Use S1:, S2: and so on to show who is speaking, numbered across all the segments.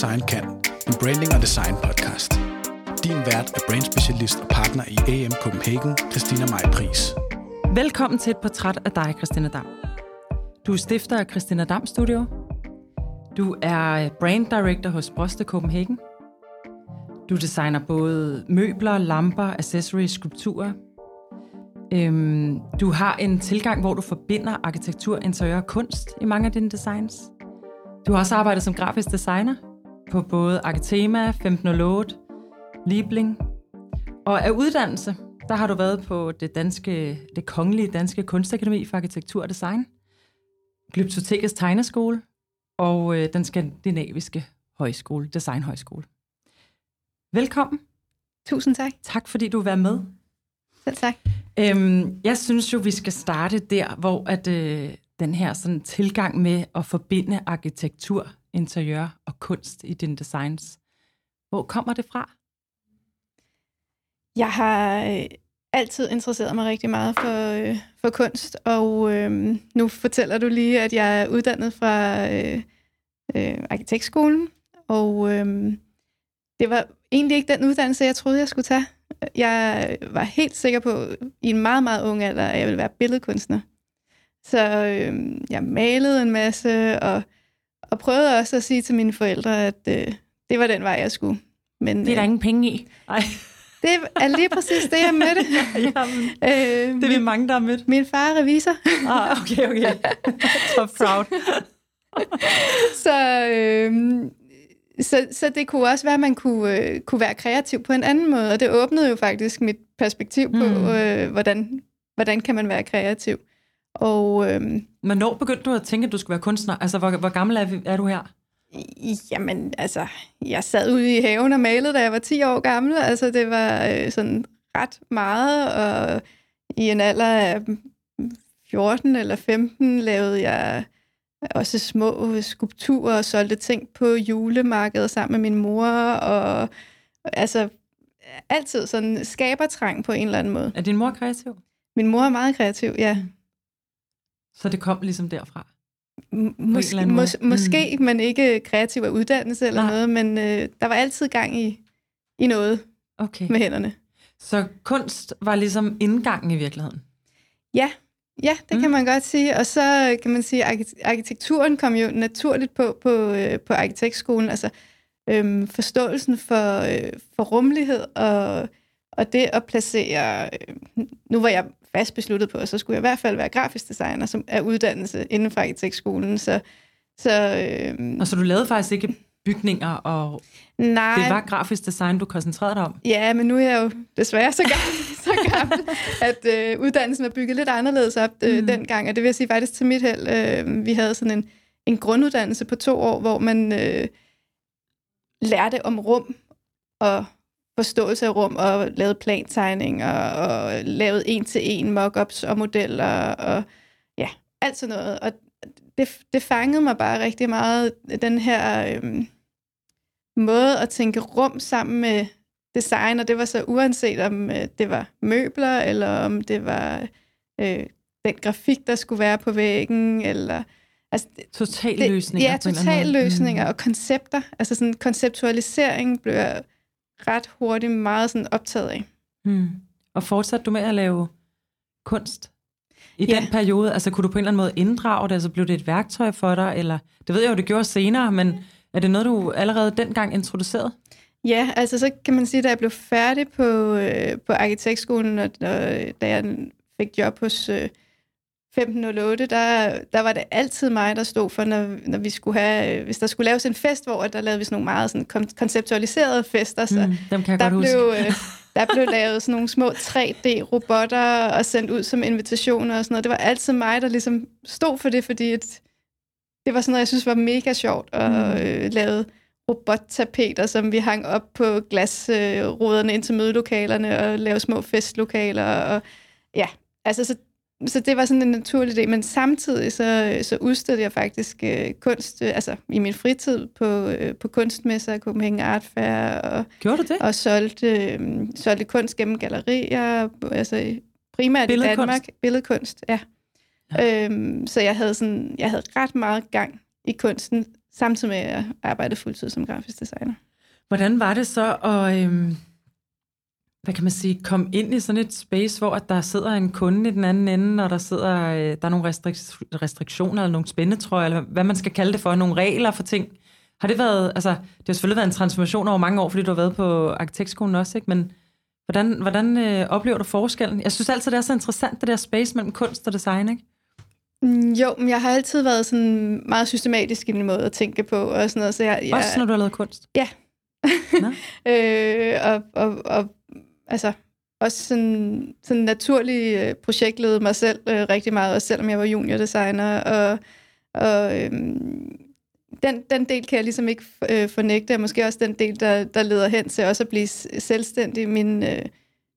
S1: Design kan. En branding og design podcast. Din vært er brandspecialist og partner i AM Copenhagen, Christina Maj Pris.
S2: Velkommen til et portræt af dig, Christina Dam. Du er stifter af Christina Dam Studio. Du er brand director hos Broste Copenhagen. Du designer både møbler, lamper, accessories, skulpturer. Øhm, du har en tilgang, hvor du forbinder arkitektur, interiør og kunst i mange af dine designs. Du har også arbejdet som grafisk designer på både Architema, 1508, Liebling. Og af uddannelse, der har du været på det, danske, det kongelige danske kunstakademi for arkitektur og design, Glyptotekets tegneskole og øh, den skandinaviske højskole, designhøjskole. Velkommen.
S3: Tusind tak.
S2: Tak fordi du var med.
S3: Selv tak.
S2: Øhm, jeg synes jo, vi skal starte der, hvor at, øh, den her sådan, tilgang med at forbinde arkitektur, interiør og kunst i dine designs. Hvor kommer det fra?
S3: Jeg har øh, altid interesseret mig rigtig meget for, øh, for kunst, og øh, nu fortæller du lige, at jeg er uddannet fra øh, øh, arkitektskolen, og øh, det var egentlig ikke den uddannelse, jeg troede, jeg skulle tage. Jeg var helt sikker på, i en meget, meget ung alder, at jeg ville være billedkunstner. Så øh, jeg malede en masse, og, og prøvede også at sige til mine forældre, at øh, det var den vej, jeg skulle.
S2: Men, det er der øh, ingen penge i.
S3: Ej. Det er lige præcis det, jeg mødte.
S2: Jamen, øh, det er vi mange, der har mødt.
S3: Min far er revisor.
S2: ah, okay, okay. Så proud.
S3: så, øh, så, så det kunne også være, at man kunne, øh, kunne være kreativ på en anden måde, og det åbnede jo faktisk mit perspektiv på, mm. øh, hvordan, hvordan kan man være kreativ. Og, øh,
S2: Hvornår begyndte du at tænke, at du skulle være kunstner? Altså, hvor, hvor gammel er, er du her?
S3: Jamen, altså, jeg sad ude i haven og malede, da jeg var 10 år gammel. Altså, det var øh, sådan ret meget, og i en alder af 14 eller 15 lavede jeg også små skulpturer og solgte ting på julemarkedet sammen med min mor, og altså altid sådan skabertrang på en eller anden måde.
S2: Er din mor kreativ?
S3: Min mor er meget kreativ, ja.
S2: Så det kom ligesom derfra?
S3: Mås- mås- måske, mm. men ikke kreativ af uddannelse eller Nej. noget, men øh, der var altid gang i, i noget okay. med hænderne.
S2: Så kunst var ligesom indgangen i virkeligheden?
S3: Ja, ja det mm. kan man godt sige. Og så kan man sige, at arkitekturen kom jo naturligt på på, øh, på arkitektskolen. Altså øhm, forståelsen for, øh, for rummelighed og, og det at placere... Øh, nu var jeg fast besluttet på, at så skulle jeg i hvert fald være grafisk designer, som er uddannelse inden for arkitektskolen. Så, så,
S2: øhm, og så du lavede faktisk ikke bygninger, og nej, det var grafisk design, du koncentrerede dig om?
S3: Ja, men nu er jeg jo desværre så gammel, så gammel at øh, uddannelsen er bygget lidt anderledes op øh, mm. dengang, og det vil jeg sige faktisk til mit held. Øh, vi havde sådan en, en grunduddannelse på to år, hvor man øh, lærte om rum og forståelse af rum og lavet plantegninger og lavet en-til-en mockups og modeller og ja, alt sådan noget. Og det, det fangede mig bare rigtig meget, den her øhm, måde at tænke rum sammen med design, og det var så uanset om øh, det var møbler, eller om det var øh, den grafik, der skulle være på væggen, eller...
S2: Altså, total løsninger.
S3: Ja, total løsninger mm. og koncepter. Altså sådan konceptualisering blev jeg ret hurtigt meget sådan optaget af.
S2: Hmm. Og fortsatte du med at lave kunst i ja. den periode? Altså kunne du på en eller anden måde inddrage det? Altså blev det et værktøj for dig? Eller, det ved jeg jo, det gjorde senere, men er det noget, du allerede dengang introducerede?
S3: Ja, altså så kan man sige, da jeg blev færdig på, øh, på arkitektskolen, og, og da jeg fik job hos øh, 1508, der, der var det altid mig, der stod for, når, når vi skulle have, hvis der skulle laves en fest, hvor der lavede vi sådan nogle meget sådan konceptualiserede fester, så
S2: mm, dem kan jeg
S3: der,
S2: godt
S3: blev, øh, der blev lavet sådan nogle små 3D-robotter og sendt ud som invitationer og sådan noget. Det var altid mig, der ligesom stod for det, fordi et, det var sådan noget, jeg synes var mega sjovt at mm. øh, lave robottapeter, som vi hang op på glasruderne øh, ind til mødelokalerne og lave små festlokaler. Og, ja, altså så så det var sådan en naturlig idé, men samtidig så, så udstødte jeg faktisk øh, kunst, øh, altså i min fritid på, øh, på kunstmesser, Copenhagen Art Fair, og,
S2: Gjorde du det?
S3: og solgte, øh, solgte kunst gennem gallerier, altså primært i Danmark. Billedkunst, ja. ja. Øhm, så jeg havde, sådan, jeg havde ret meget gang i kunsten, samtidig med at jeg arbejdede fuldtid som grafisk designer.
S2: Hvordan var det så at, øhm, hvad kan man sige, komme ind i sådan et space, hvor at der sidder en kunde i den anden ende, og der sidder øh, der er nogle restrik- restriktioner, eller nogle spændetrøjer, eller hvad man skal kalde det for, nogle regler for ting. Har det været, altså, det har selvfølgelig været en transformation over mange år, fordi du har været på arkitektskolen også, ikke? men hvordan, hvordan øh, oplever du forskellen? Jeg synes altid, det er så interessant, det der space mellem kunst og design, ikke?
S3: Mm, Jo, men jeg har altid været sådan meget systematisk i min måde at tænke på og sådan noget. Så jeg, jeg,
S2: Også når du har lavet kunst?
S3: Ja. Øh, og, og, og altså også sådan, sådan naturlig øh, projektlede mig selv øh, rigtig meget, også selvom jeg var juniordesigner. Og, og øhm, den, den del kan jeg ligesom ikke øh, fornægte, og måske også den del, der, der leder hen til også at blive selvstændig. Min, øh,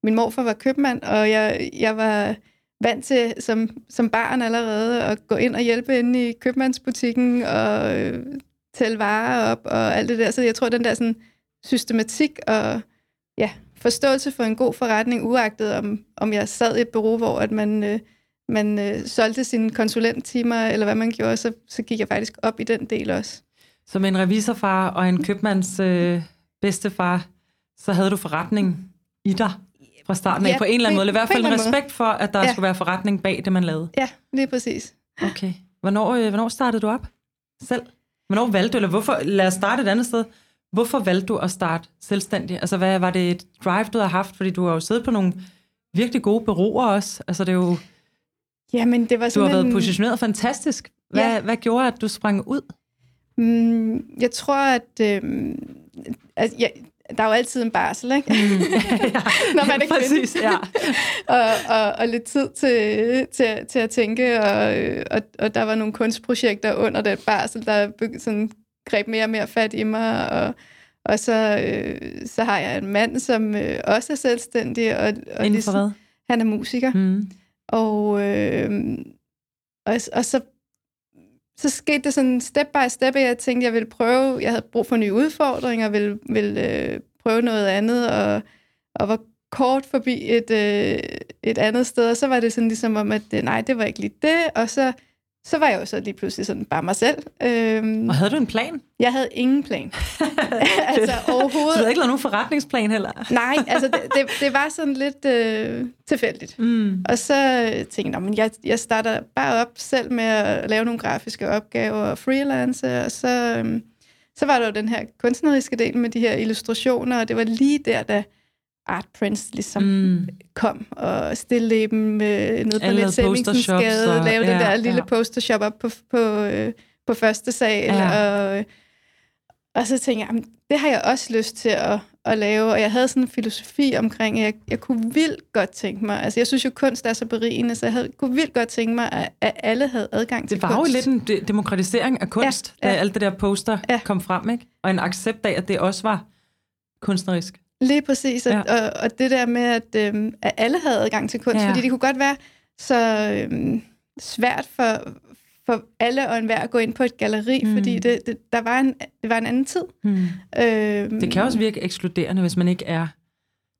S3: min morfar var købmand, og jeg, jeg var vant til som, som barn allerede at gå ind og hjælpe inde i købmandsbutikken og øh, tælle varer op og alt det der. Så jeg tror, den der sådan, systematik og ja, forståelse for en god forretning, uagtet om, om jeg sad i et bureau, hvor at man, øh, man øh, solgte sine konsulenttimer, eller hvad man gjorde, så, så gik jeg faktisk op i den del også.
S2: Som en revisorfar og en købmands øh, bedstefar, så havde du forretning i dig fra starten af
S3: Ja,
S2: på en eller anden måde. I hvert fald en respekt for, at der
S3: Ja.
S2: skulle være forretning bag det, man lavede.
S3: Ja, lige præcis.
S2: Okay. Hvornår, øh, hvornår startede du op selv? Hvornår valgte du, eller hvorfor, lad os starte et andet sted. Hvorfor valgte du at starte selvstændig? Altså, hvad var det et drive, du har haft? Fordi du har jo siddet på nogle virkelig gode bureauer også. Altså, det er jo,
S3: Jamen, det var
S2: du har
S3: simpelthen...
S2: været positioneret fantastisk. Hvad,
S3: Ja.
S2: hvad gjorde, at du sprang ud?
S3: Mm, jeg tror, at... Øh, altså, ja, der er jo altid en barsel, ikke? Når man er kvinde.
S2: Præcis, ja.
S3: og, og, og lidt tid til, til, til at tænke, og, og, og der var nogle kunstprojekter under den barsel, der sådan greb mere og mere fat i mig, og, og så, øh, så har jeg en mand, som øh, også er selvstændig, og, og
S2: Inden for hvad?
S3: han er musiker,
S2: Mm.
S3: og, øh, og, og så, så skete det sådan step by step, at jeg tænkte, jeg ville prøve, jeg havde brug for nye udfordringer, ville, ville øh, prøve noget andet, og, og var kort forbi et, øh, et andet sted, og så var det sådan ligesom om, at øh, nej, det var ikke lige det, og så, så var jeg jo så lige pludselig sådan bare mig selv. Øhm,
S2: Og havde du en plan?
S3: jeg havde ingen plan. altså
S2: Så du
S3: overhovedet.
S2: havde ikke lavet nogen forretningsplan heller?
S3: Nej, altså det, det, det var sådan lidt øh, tilfældigt.
S2: Mm.
S3: Og så tænkte jeg, "Nå, men jeg, jeg starter bare op selv med at lave nogle grafiske opgaver og freelance, og så, øhm, så var der jo den her kunstneriske del med de her illustrationer, og det var lige der, da Art Prince ligesom
S2: Mm.
S3: kom og stille dem øh, nede på Hemmingsens
S2: postershops
S3: gade,
S2: og-
S3: lave den
S2: ja,
S3: der lille
S2: ja.
S3: postershop op på, på, øh, på første sal,
S2: Ja.
S3: og, og så tænkte jeg, "Jamen, det har jeg også lyst til at, at lave, og jeg havde sådan en filosofi omkring, at jeg, jeg kunne vildt godt tænke mig, altså jeg synes jo, kunst er så berigende, så jeg havde, kunne vildt godt tænke mig, at, at alle havde adgang til
S2: Det var
S3: kunst.
S2: jo lidt en de- demokratisering af kunst,
S3: Ja,
S2: da
S3: ja.
S2: alt det der poster
S3: Ja.
S2: kom frem, ikke? Og en accept af, at det også var kunstnerisk.
S3: Lige præcis, og,
S2: Ja.
S3: og, og det der med, at, øhm, at alle havde adgang til kunst,
S2: Ja.
S3: fordi det kunne godt være så øhm, svært for, for alle og enhver at gå ind på et galeri,
S2: Mm.
S3: mm. fordi det, det, der var en, det var en anden tid.
S2: Hmm.
S3: Øhm,
S2: Det kan også virke ekskluderende, hvis man ikke er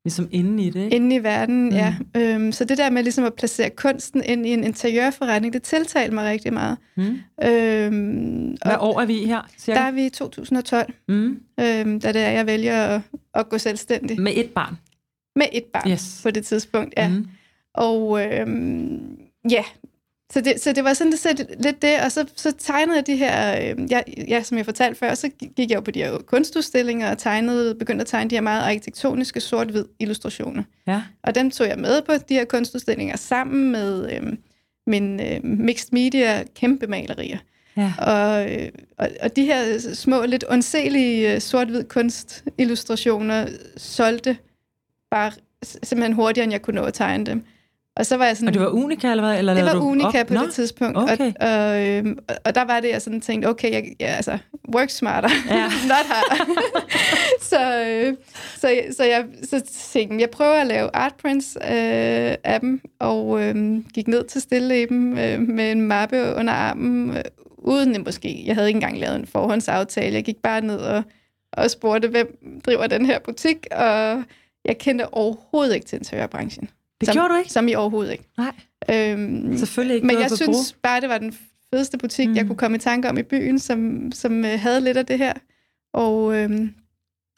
S2: ligesom inde i det, ikke?
S3: Inde i verden,
S2: Mm.
S3: mm. ja. Øhm, så det der med ligesom at placere kunsten ind i en interiørforretning, det tiltalte mig rigtig meget.
S2: Hmm.
S3: Øhm,
S2: Hvad
S3: og
S2: år er vi her, cirka?
S3: der er vi i 2012,
S2: Mm.
S3: øhm, da det er, jeg vælger at, at gå selvstændig.
S2: Med et barn.
S3: Med et barn
S2: Yes.
S3: på det tidspunkt, ja.
S2: Mm.
S3: Og øhm, ja, så det, så det var sådan det, så lidt det, og så, så tegnede jeg de her, øh, jeg, ja, som jeg fortalte før, så gik jeg jo på de her kunstudstillinger og tegnede, begyndte at tegne de her meget arkitektoniske sort-hvid illustrationer.
S2: Ja.
S3: Og dem tog jeg med på de her kunstudstillinger sammen med øh, min øh, mixed media kæmpe malerier.
S2: Ja.
S3: Og, øh, og, og de her små, lidt ondselige øh, sort-hvid kunstillustrationer solgte bare simpelthen hurtigere, end jeg kunne nå at tegne dem. Og så var jeg sådan...
S2: Og det var Unica, eller hvad? Eller
S3: det var
S2: du
S3: Unica
S2: op?
S3: på
S2: Nå.
S3: det tidspunkt.
S2: okay.
S3: Og, og, øh, og der var det, jeg sådan tænkte, okay, jeg, ja, altså, work smarter,
S2: ja.
S3: not harder. så, øh, så, så, jeg, så tænkte jeg, jeg prøver at lave art prints øh, af dem, og øh, gik ned til stilleben øh, med en mappe under armen, øh, uden det måske, jeg havde ikke engang lavet en forhåndsaftale, jeg gik bare ned og, og spurgte, hvem driver den her butik, og jeg kendte overhovedet ikke til interiørbranchen.
S2: Det
S3: som,
S2: gjorde du ikke?
S3: Som i overhovedet ikke.
S2: Nej,
S3: Øhm,
S2: selvfølgelig ikke.
S3: men jeg synes bare, det var den fedeste butik, mm. jeg kunne komme i tanke om i byen, som, som øh, havde lidt af det her. Og, øh,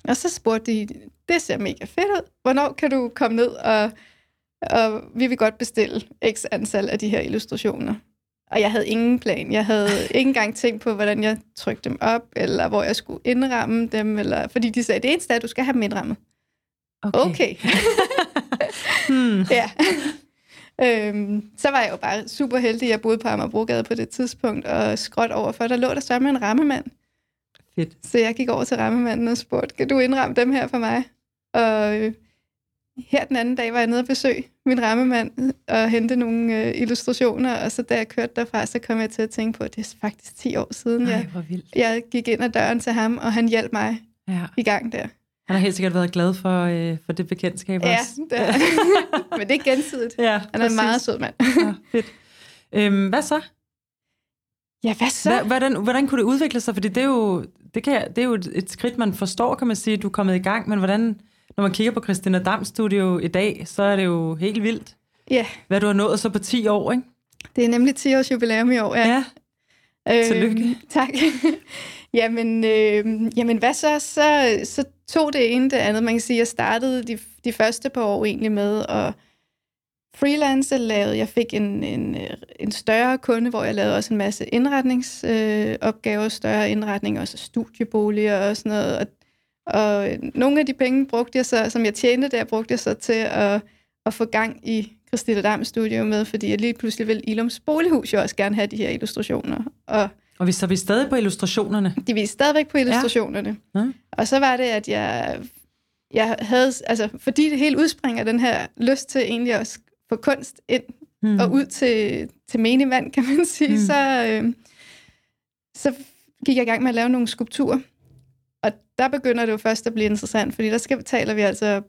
S3: og så spurgte de, det ser mega fedt ud. Hvornår kan du komme ned, og, og vi vil godt bestille x antal af de her illustrationer. Og jeg havde ingen plan. Jeg havde ikke engang tænkt på, hvordan jeg trykte dem op, eller hvor jeg skulle indramme dem, eller, fordi de sagde, det eneste er, at du skal have dem indrammet. Okay. okay. hmm. ja. Øhm, så var jeg jo bare super heldig. Jeg boede på Amagerbrogade på det tidspunkt, og skråt overfor, der lå der med en rammemand.
S2: Fedt.
S3: Så jeg gik over til rammemanden og spurgte, kan du indramme dem her for mig? Og øh, her den anden dag var jeg nede og besøg min rammemand og hente nogle øh, illustrationer, og så da jeg kørte derfra, så kom jeg til at tænke på, at det er faktisk 10 år siden,
S2: Ej,
S3: jeg, jeg gik ind ad døren til ham, og han hjalp mig
S2: Ja.
S3: i gang der.
S2: Han har helt sikkert været glad for, øh, for det bekendtskab
S3: Ja,
S2: også.
S3: det er. men det er gensidigt.
S2: ja
S3: Han er en meget sød mand.
S2: ja, fedt. Øhm, hvad så?
S3: Ja, hvad så?
S2: Hva, hvordan, hvordan kunne det udvikle sig? Fordi det er jo, det kan, det er jo et, et skridt, man forstår, kan man sige. Du er kommet i gang, men hvordan, når man kigger på Christina Dams studio i dag, så er det jo helt vildt,
S3: Ja,
S2: hvad du har nået så på 10 år, ikke?
S3: det er nemlig 10 års jubilæum i år. Ja.
S2: ja. Tillykke.
S3: Øhm, tak. jamen, øh, jamen, hvad så? så? Så tog det ene det andet. Man kan sige, jeg startede de, de første par år egentlig med at freelance. Lavede, jeg fik en, en, en større kunde, hvor jeg lavede også en masse indretningsopgaver, øh, større indretninger, også studieboliger og sådan noget. Og, og nogle af de penge brugte jeg så, som jeg tjente der, brugte jeg så til at, at få gang i Christina Dams studio med, fordi jeg lige pludselig ville Ilums Bolighus jo også gerne have de her illustrationer. Og
S2: og vi, så er vi stadig på illustrationerne.
S3: de viste stadigvæk på illustrationerne.
S2: Ja.
S3: Ja. Og så var det, at jeg, jeg havde, altså fordi det hele udspringer den her lyst til egentlig at få kunst ind mm. og ud til, til menig vand, kan man sige,
S2: Mm.
S3: så, øh, så gik jeg i gang med at lave nogle skulpturer. Og der begynder det jo først at blive interessant, fordi der skal taler vi altså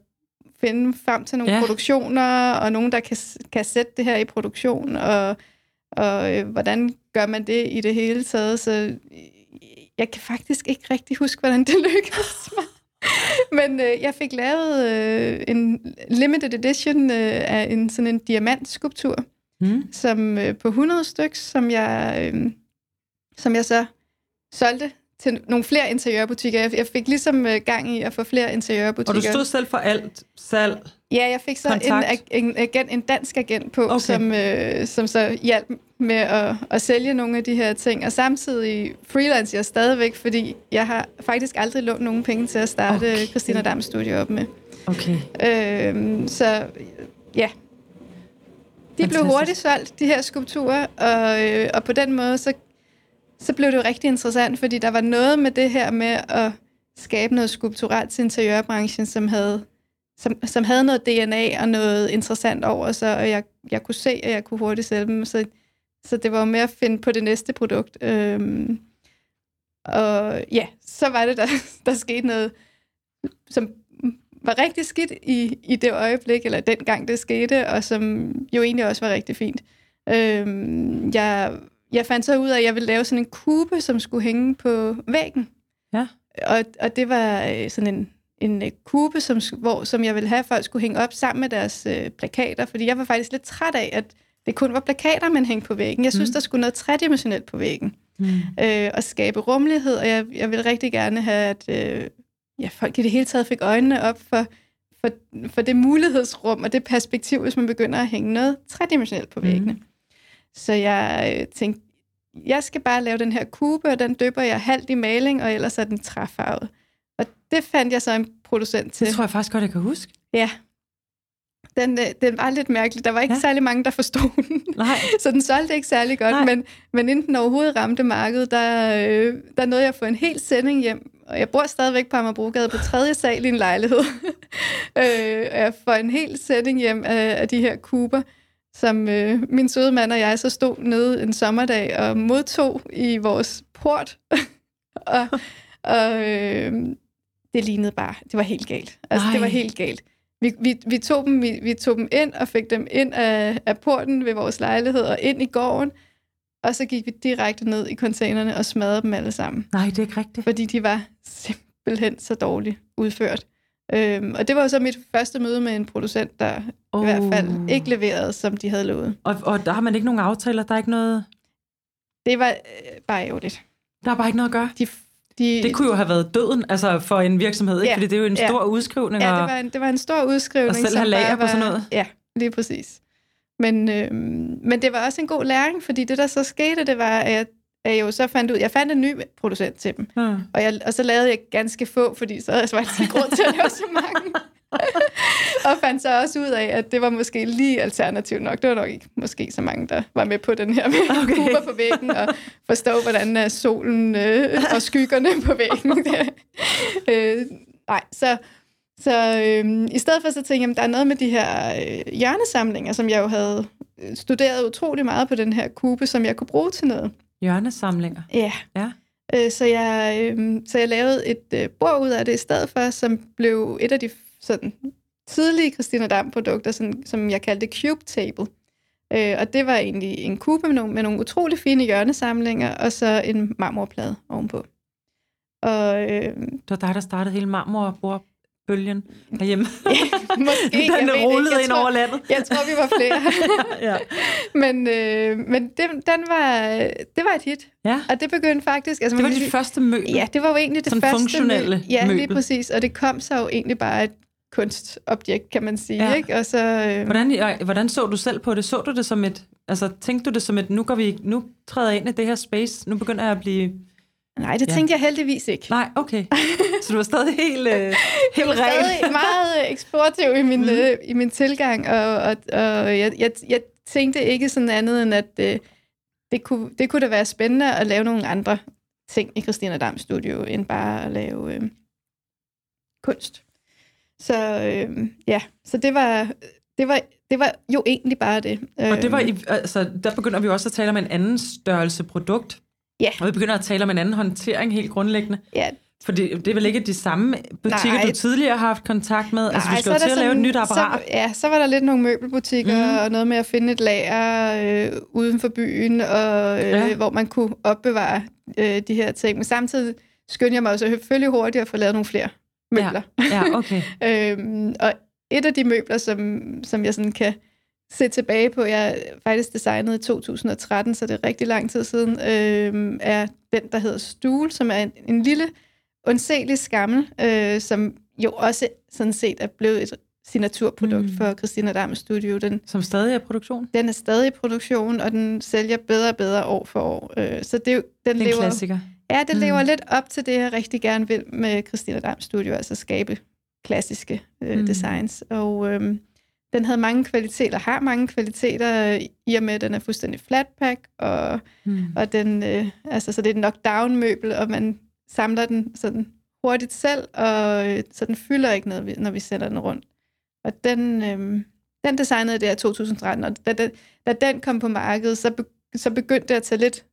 S3: finde frem til nogle
S2: ja.
S3: produktioner, og nogen, der kan, kan sætte det her i produktion, og, og øh, hvordan gør man det i det hele taget. Så jeg kan faktisk ikke rigtig huske, hvordan det lykkedes mig. Men øh, jeg fik lavet øh, en limited edition øh, af en sådan en diamantskulptur,
S2: Hmm.
S3: som øh, på 100 stykker, som jeg, øh, som jeg så solgte til nogle flere interiørbutikker. Jeg, jeg fik ligesom øh, gang i at få flere
S2: Og
S3: interiørbutikker.
S2: du stod selv for alt salg.
S3: Ja, jeg fik så en,
S2: Kontakt.
S3: en, agent, en dansk agent på,
S2: Okay.
S3: som, øh, som så hjalp med at, at sælge nogle af de her ting. Og samtidig freelance jeg stadigvæk, fordi jeg har faktisk aldrig lånt nogen penge til at starte
S2: Okay.
S3: Christina Dams studio op med.
S2: Okay.
S3: Øh, så ja, de blev hurtigt solgt, de her skulpturer, og, øh, og på den måde, så, så blev det jo rigtig interessant, fordi der var noget med det her med at skabe noget skulpturelt til interiørbranchen, som havde, som, som havde noget DNA og noget interessant over sig, og jeg, jeg kunne se, at jeg kunne hurtigt sælge dem, så, så det var jo med at finde på det næste produkt. Øhm, og ja, så var det, der, der skete noget, som var rigtig skidt i, i det øjeblik, eller den gang det skete, og som jo egentlig også var rigtig fint. Øhm, jeg, jeg fandt så ud af, at jeg ville lave sådan en kube, som skulle hænge på væggen.
S2: Ja.
S3: Og, og det var øh, sådan en, en øh, kube, som, hvor, som jeg ville have, at folk skulle hænge op sammen med deres øh, plakater, fordi jeg var faktisk lidt træt af, at det kun var plakater, man hængte på væggen. Jeg synes,
S2: Mm.
S3: der skulle noget tredimensionelt på væggen
S2: Hmm.
S3: øh, og skabe rummelighed, og jeg, jeg ville rigtig gerne have, at øh, ja, folk i det hele taget fik øjnene op for, for, for det mulighedsrum og det perspektiv, hvis man begynder at hænge noget tredimensionelt på væggene. Mm. Så jeg øh, tænkte, jeg skal bare lave den her kube, og den døber jeg halvt i maling, og ellers er den træfarvet. Og det fandt jeg så en producent til.
S2: Det tror jeg faktisk godt, jeg kan huske.
S3: Ja. Den, øh, den var lidt mærkelig. Der var ikke
S2: Ja.
S3: ja. særlig mange, der forstod den.
S2: Nej.
S3: Så den solgte ikke særlig godt,
S2: Nej.
S3: men, men inden den overhovedet ramte markedet, der, øh, der nåede jeg at få en hel sending hjem. Og jeg bor stadigvæk på Amagerbrogade på tredje sal i en lejlighed. øh, og jeg får en hel sending hjem af, af de her kuber, som øh, min søde mand og jeg så stod nede en sommerdag og modtog i vores port. og og øh, det lignede bare, det var helt galt. Altså,
S2: Nej.
S3: det var helt galt. Vi, vi, vi, tog dem, vi, vi tog dem ind og fik dem ind af, af porten ved vores lejlighed og ind i gården. Og så gik vi direkte ned i containerne og smadrede dem alle sammen.
S2: Nej, det er ikke rigtigt.
S3: Fordi de var simpelthen så dårligt udført. Øhm, og det var jo så mit første møde med en producent, der oh. i hvert fald ikke leverede, som de havde lovet.
S2: Og, og der har man ikke nogen aftaler, der er ikke noget...
S3: det var øh, bare ærgerligt.
S2: Der er bare ikke noget at gøre.
S3: De, de,
S2: Det kunne jo have været døden altså for en virksomhed, ikke?
S3: Ja,
S2: fordi det er jo en
S3: ja.
S2: stor udskrivning.
S3: Ja, det var en, det var en stor udskrivning.
S2: Og selv have lager på sådan noget.
S3: Ja, lige præcis. Men, øh, men det var også en god læring, fordi det, der så skete, det var, at jeg, jo så fandt ud, jeg fandt en ny producent til dem,
S2: Ja.
S3: og, jeg, og så lavede jeg ganske få, fordi så havde jeg faktisk ikke råd til at lave så mange. og fandt så også ud af, at det var måske lige alternativt nok. Det var nok ikke måske så mange, der var med på den her med
S2: Okay.
S3: kuber på væggen, og forstå, hvordan er solen øh, og skyggerne på væggen. øh, nej, så, så øh, i stedet for så tænkte jeg, at der er noget med de her øh, hjørnesamlinger, som jeg jo havde øh, studeret utrolig meget på den her kube, som jeg kunne bruge til noget.
S2: Hjørnesamlinger.
S3: Ja.
S2: Ja.
S3: Øh, så, jeg, øh, så jeg lavede et øh, bord ud af det i stedet for, som blev et af de sådan, tidlige Christina Dam-produkter, sådan, som jeg kaldte Cube Table. Øh, og det var egentlig en kube med nogle, med nogle utrolig fine hjørnesamlinger, og så en marmorplade ovenpå. Og øh,
S2: Det var dig, der startede hele marmorbordbølgen herhjemme.
S3: måske, jeg
S2: Den
S3: det
S2: rullede
S3: ikke. Jeg
S2: ind
S3: tror-
S2: over landet.
S3: jeg tror, vi var flere.
S2: ja.
S3: men øh, men det, den var, det var et hit.
S2: ja.
S3: Og det begyndte faktisk... Altså,
S2: Det var dit første møbel.
S3: Ja, det var jo egentlig det
S2: Sådan
S3: første
S2: funktionelle
S3: møbel. Ja, lige
S2: møbel.
S3: præcis. Og det kom så jo egentlig bare et kunstobjekt, kan man sige.
S2: Ja.
S3: Ikke? Og så, øh,
S2: Hvordan, hvordan så du selv på det? Så du det som et, altså tænkte du det som et, nu går vi, nu træder jeg ind i det her space, nu begynder jeg at blive,
S3: nej, det
S2: Ja.
S3: tænkte jeg heldigvis ikke.
S2: nej, okay. Så du var stadig helt, øh,
S3: Jeg
S2: helt
S3: var stadig meget øh, eksplorativ i min,
S2: Mhm.
S3: øh, i min tilgang, og, og, og jeg, jeg, jeg tænkte ikke sådan andet end, at øh, det, kunne, det kunne da være spændende at lave nogle andre ting i Christina Dams studio, end bare at lave øh, kunst. Så øh, ja, så det var, det, var, det var jo egentlig bare det.
S2: Og det var
S3: Øhm,
S2: altså, der begynder vi også at tale om en anden størrelse produkt.
S3: Ja.
S2: Og vi begynder at tale om en anden håndtering helt grundlæggende.
S3: Ja,
S2: Fordi det er vel ikke de samme butikker,
S3: Nej.
S2: du tidligere har haft kontakt med? altså, du skal jo til at lave et nyt apparat.
S3: Så, ja, så var der lidt nogle møbelbutikker, mm. og noget med at finde et lager øh, uden for byen, og, øh,
S2: Ja.
S3: hvor man kunne opbevare øh, de her ting. Men samtidig skyndte jeg mig jo selvfølgelig hurtigt at få lavet nogle flere møbler.
S2: Ja, okay.
S3: Øhm, og et af de møbler, som, som jeg sådan kan se tilbage på, jeg faktisk designede i 2013, så det er rigtig lang tid siden, øhm, er den, der hedder Stule, som er en, en lille, undselig skammel, øh, som jo også sådan set er blevet et signaturprodukt
S2: Mm.
S3: for Christina Damme Studio. Den,
S2: Som stadig er produktion.
S3: den er stadig i produktion, og den sælger bedre og bedre år for år. Øh, så det, er den
S2: Det er en
S3: lever,
S2: klassiker.
S3: Ja, det
S2: Mm.
S3: lever lidt op til det, jeg rigtig gerne vil med Christina Dam Studio, altså skabe klassiske øh,
S2: Mm.
S3: mm. designs. Og øhm, den havde mange kvaliteter, har mange kvaliteter, øh, i og med, at den er fuldstændig flatpack, og,
S2: Mm.
S3: og den, øh, altså, så det er et knockdown-møbel, og man samler den sådan hurtigt selv, og øh, så den fylder ikke noget, når vi sender den rundt. Og den, øh, den designede det i 2013, og da, da, da den kom på markedet, så, be, så begyndte det at tage lidt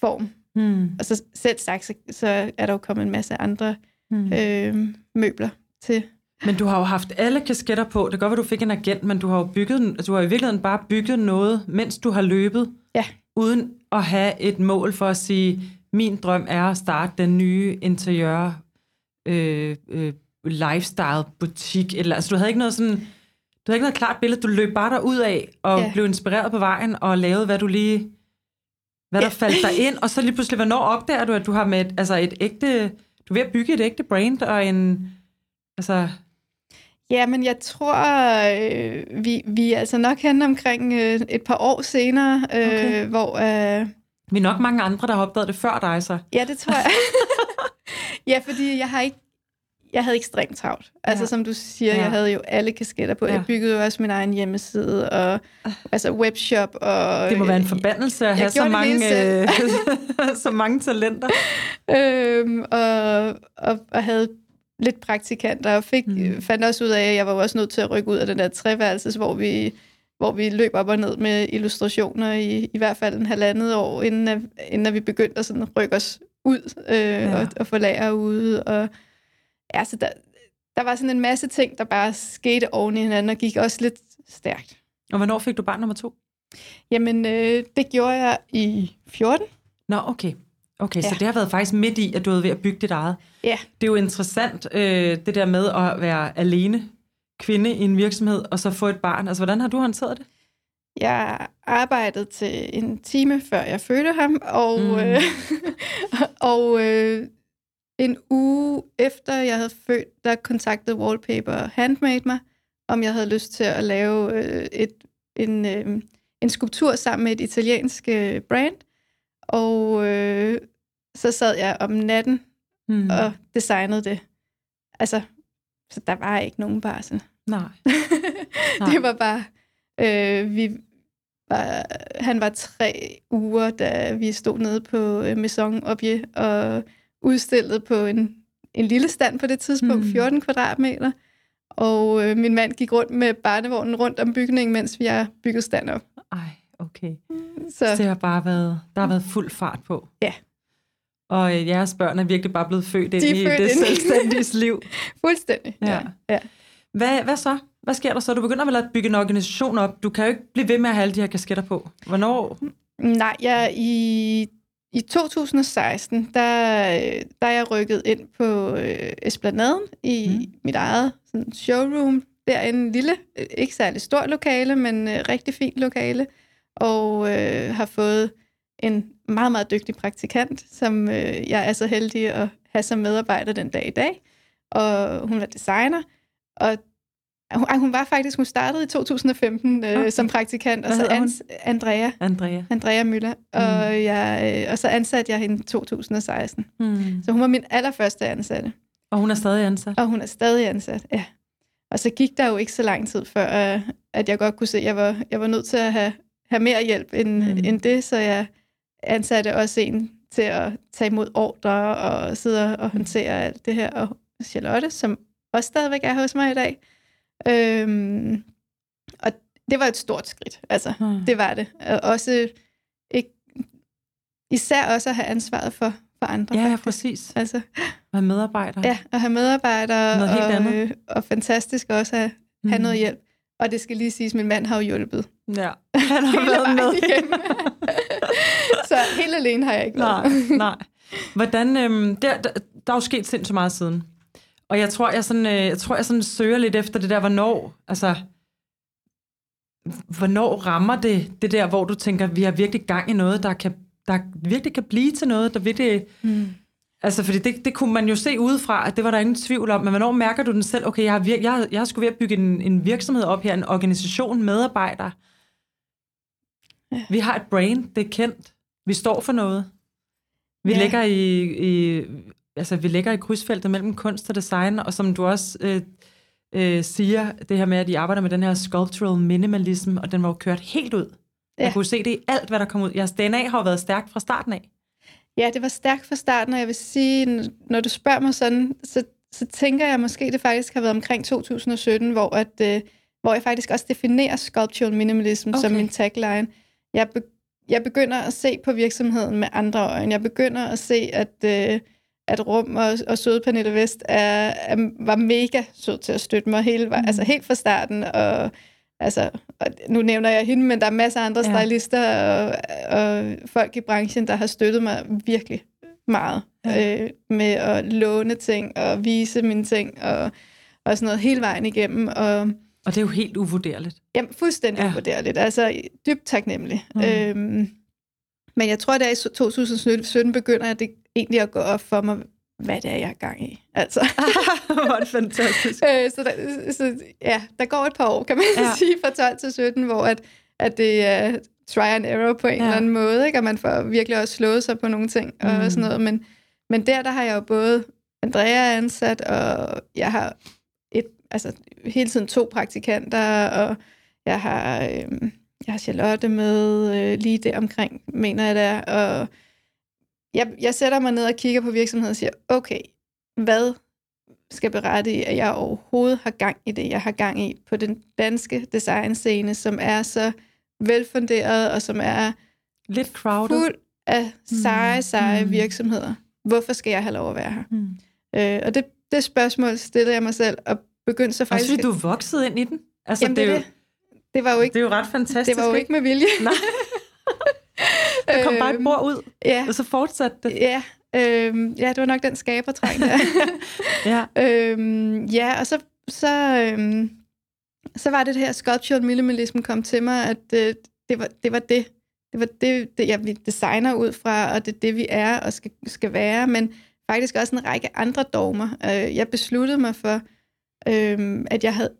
S3: form.
S2: Mm.
S3: Og så selv sagt, så, så er der jo kommet en masse andre
S2: Mm.
S3: øh, møbler til.
S2: Men du har jo haft alle kasketter på. Det kan godt være, du fik en agent, men du har jo bygget, du har i virkeligheden bare bygget noget, mens du har løbet.
S3: Ja.
S2: Uden at have et mål for at sige, min drøm er at starte den nye interiør øh, øh, lifestyle butik. Eller, altså, du havde ikke noget sådan... Du havde ikke noget klart billede. Du løb bare derud af og
S3: Ja.
S2: blev inspireret på vejen og lavede, hvad du lige... Hvad der faldt dig ind, og så lige pludselig, hvornår opdager du, at du har med et, altså et ægte... Du er ved at bygge et ægte brand og en... Altså,
S3: Ja, men jeg tror, øh, vi, vi er altså nok hen omkring øh, et par år senere, øh,
S2: okay.
S3: hvor... Øh,
S2: Vi er nok mange andre, der har opdaget det før dig, så.
S3: ja, det tror jeg. ja, fordi jeg har ikke jeg havde ekstremt travlt. Altså
S2: Ja.
S3: som du siger,
S2: Ja.
S3: jeg havde jo alle kasketter på.
S2: Ja.
S3: Jeg byggede jo også min egen hjemmeside, og altså webshop. Og,
S2: Det må være en forbandelse at have så mange, øh, så mange talenter.
S3: øhm, og, og, og havde lidt praktikanter, og fik,
S2: Mm.
S3: fandt også ud af, at jeg var også nødt til at rykke ud af den der treværelses, hvor vi, hvor vi løb op og ned med illustrationer i, i hvert fald en halvandet år, inden, at, inden at vi begyndte at sådan rykke os ud øh,
S2: ja.
S3: og, og få lager ude. Og, ja, så der, der var sådan en masse ting, der bare skete oven i hinanden, og gik også lidt stærkt.
S2: Og hvornår fik du barn nummer to?
S3: Jamen, øh, det gjorde jeg i 14.
S2: Nå, okay. Okay, ja. så det har været faktisk midt i, at du er ved at bygge dit eget.
S3: Ja.
S2: Det er jo interessant, øh, det der med at være alene kvinde i en virksomhed, og så få et barn. Altså, hvordan har du håndteret det?
S3: jeg arbejdede til en time, før jeg fødte ham, og,
S2: mm.
S3: øh, og øh, en uge efter jeg havde født, der kontaktede Wallpaper Handmade mig, om jeg havde lyst til at lave øh, et, en, øh, en skulptur sammen med et italiensk øh, brand. Og øh, så sad jeg om natten
S2: Mm.
S3: og designede det. Altså, så der var ikke nogen barsel.
S2: Nej. Nej.
S3: det var bare... Øh, vi var, han var tre uger, da vi stod nede på øh, Maison Objet og udstillede på en, en lille stand på det tidspunkt,
S2: Mm.
S3: 14 kvadratmeter. Og øh, min mand gik rundt med barnevognen rundt om bygningen, mens vi har bygget stand op.
S2: Ej, okay.
S3: Så
S2: Så det har bare været, der har været fuld fart på.
S3: Ja.
S2: Og øh, jeres børn er virkelig bare blevet født ind
S3: er
S2: i
S3: født
S2: det
S3: ind
S2: selvstændige liv.
S3: fuldstændig.
S2: Ja.
S3: ja.
S2: Hvad, hvad så? Hvad sker der så? Du begynder vel at bygge en organisation op. Du kan jo ikke blive ved med at have alle de her kasketter på. Hvornår?
S3: Nej, jeg, i, i 2016, der, øh, der er jeg rykket ind på øh, Esplanaden i
S2: Mm.
S3: mit eget sådan, showroom. Der er en lille, øh, ikke særlig stor lokale, men øh, rigtig fint lokale. Og øh, har fået en meget, meget dygtig praktikant, som øh, jeg er så heldig at have som medarbejder den dag i dag. Og hun er designer. Og hun, hun var faktisk, hun startede i 2015 øh,
S2: Okay.
S3: som praktikant, og så ans- Andrea.
S2: Andrea.
S3: Andrea Møller, og, jeg, øh, og så ansatte jeg hende i 2016.
S2: Hmm.
S3: Så hun var min allerførste ansatte,
S2: Og hun er stadig ansat.
S3: og hun er stadig ansat, ja. Og så gik der jo ikke så lang tid før, øh, at jeg godt kunne se, at jeg var, jeg var nødt til at have, have mere hjælp end,
S2: Mm.
S3: mm. end det, så jeg ansatte også en til at tage imod ordre og sidde og håndtere alt det her. Og Charlotte, som også stadigvæk er hos mig i dag. Øhm, og det var et stort skridt, altså.
S2: Hmm.
S3: Det var det. Og også ikke, især også at have ansvaret for, for andre.
S2: Ja, ja, præcis.
S3: Altså,
S2: Og medarbejdere.
S3: ja, at have medarbejdere
S2: Noget helt
S3: og,
S2: andet.
S3: øh, og fantastisk også at have, have noget hjælp. Og det skal lige siges, min mand har jo hjulpet.
S2: Ja, han har
S3: Hele
S2: været med.
S3: Så helt alene har jeg ikke
S2: Nej,
S3: været.
S2: nej. Hvordan, øhm, der, der, der er jo sket sindssygt meget siden. Og jeg tror, jeg sådan, øh, jeg tror, jeg sådan søger lidt efter det der, hvornår, altså, hvornår rammer det, det der, hvor du tænker, vi har virkelig gang i noget, der kan, der virkelig kan blive til noget, der virkelig,
S3: Mm.
S2: altså, fordi det, det kunne man jo se udefra, at det var der ingen tvivl om, men hvornår mærker du den selv, okay, jeg har, vir- jeg, har- jeg har sgu ved at bygge en, en virksomhed op her, en organisation, medarbejdere.
S3: Ja.
S2: Vi har et brain, det er kendt. Vi står for noget. Vi
S3: Ja.
S2: ligger i, i altså vi ligger i krydsfeltet mellem kunst og design, og som du også øh, øh, siger, det her med, at de arbejder med den her sculptural minimalism, og den var jo kørt helt ud. Ja. Jeg kunne se det i alt, hvad der kom ud. Jeres DNA har jo været stærkt fra starten af.
S3: Ja, det var stærkt fra starten, og jeg vil sige, når du spørger mig sådan, så, så tænker jeg måske, det faktisk har været omkring 2017, hvor, at, øh, hvor jeg faktisk også definerer sculptural minimalism okay. som min tagline. Jeg, be, jeg begynder at se på virksomheden med andre øjne. Jeg begynder at se, at, øh, at Rum og, og søde Pernille Vest er, er, var mega sød til at støtte mig hele,
S2: Mm.
S3: altså helt fra starten, og Altså, og nu nævner jeg hende, men der er masser af andre
S2: Ja.
S3: stylister og, og folk i branchen, der har støttet mig virkelig meget
S2: Ja.
S3: øh, med at låne ting og vise mine ting og, og sådan noget hele vejen igennem. Og
S2: Og det er jo helt uvurderligt.
S3: jamen, fuldstændig
S2: Ja.
S3: ja. vurderligt. Altså dybt taknemmelig.
S2: Mm.
S3: Mm. Øhm, men jeg tror, det er i 2017 begynder at det egentlig at gå op for mig, hvad det er, jeg er gang i. Altså.
S2: Hvor det fantastisk.
S3: Øh, så, der, så ja, der går et par år, kan man
S2: Ja.
S3: sige, fra 12 til 17, hvor at, at det er try and error på en
S2: ja.
S3: eller anden måde, ikke? og man får virkelig også slået sig på nogle ting og
S2: Mm.
S3: sådan noget. Men, men der, der har jeg jo både Andrea ansat, og jeg har et, altså, hele tiden to praktikanter, og jeg har, øh, jeg har Charlotte med øh, lige der omkring, mener jeg der, og jeg, jeg sætter mig ned og kigger på virksomheden og siger, okay, hvad skal berette i, at jeg overhovedet har gang i det, jeg har gang i på den danske designscene, som er så velfunderet, og som er
S2: Lidt crowded.
S3: fuld af seje, seje
S2: Mm.
S3: virksomheder. Hvorfor skal jeg have lov at være her?
S2: Mm.
S3: Øh, og det, det spørgsmål stillede jeg mig selv, og begyndte så faktisk...
S2: fordi du er vokset ind i den. Altså,
S3: Jamen,
S2: det, er jo,
S3: det, det var jo ikke,
S2: det er jo ret fantastisk.
S3: det var jo ikke med vilje.
S2: Nej. Der kom bare et
S3: Øhm,
S2: bord ud,
S3: Ja,
S2: og så fortsatte det.
S3: ja, øhm, ja, det var nok den skabertræng der.
S2: Ja.
S3: øhm, ja, og så, så, øhm, så var det det her sculptural minimalism kom til mig, at øh, det, var, det var det. Det var det, det, jeg vi designer ud fra, og det er det, vi er og skal, skal være, men faktisk også en række andre dogmer. Øh, jeg besluttede mig for, øh, at jeg havde,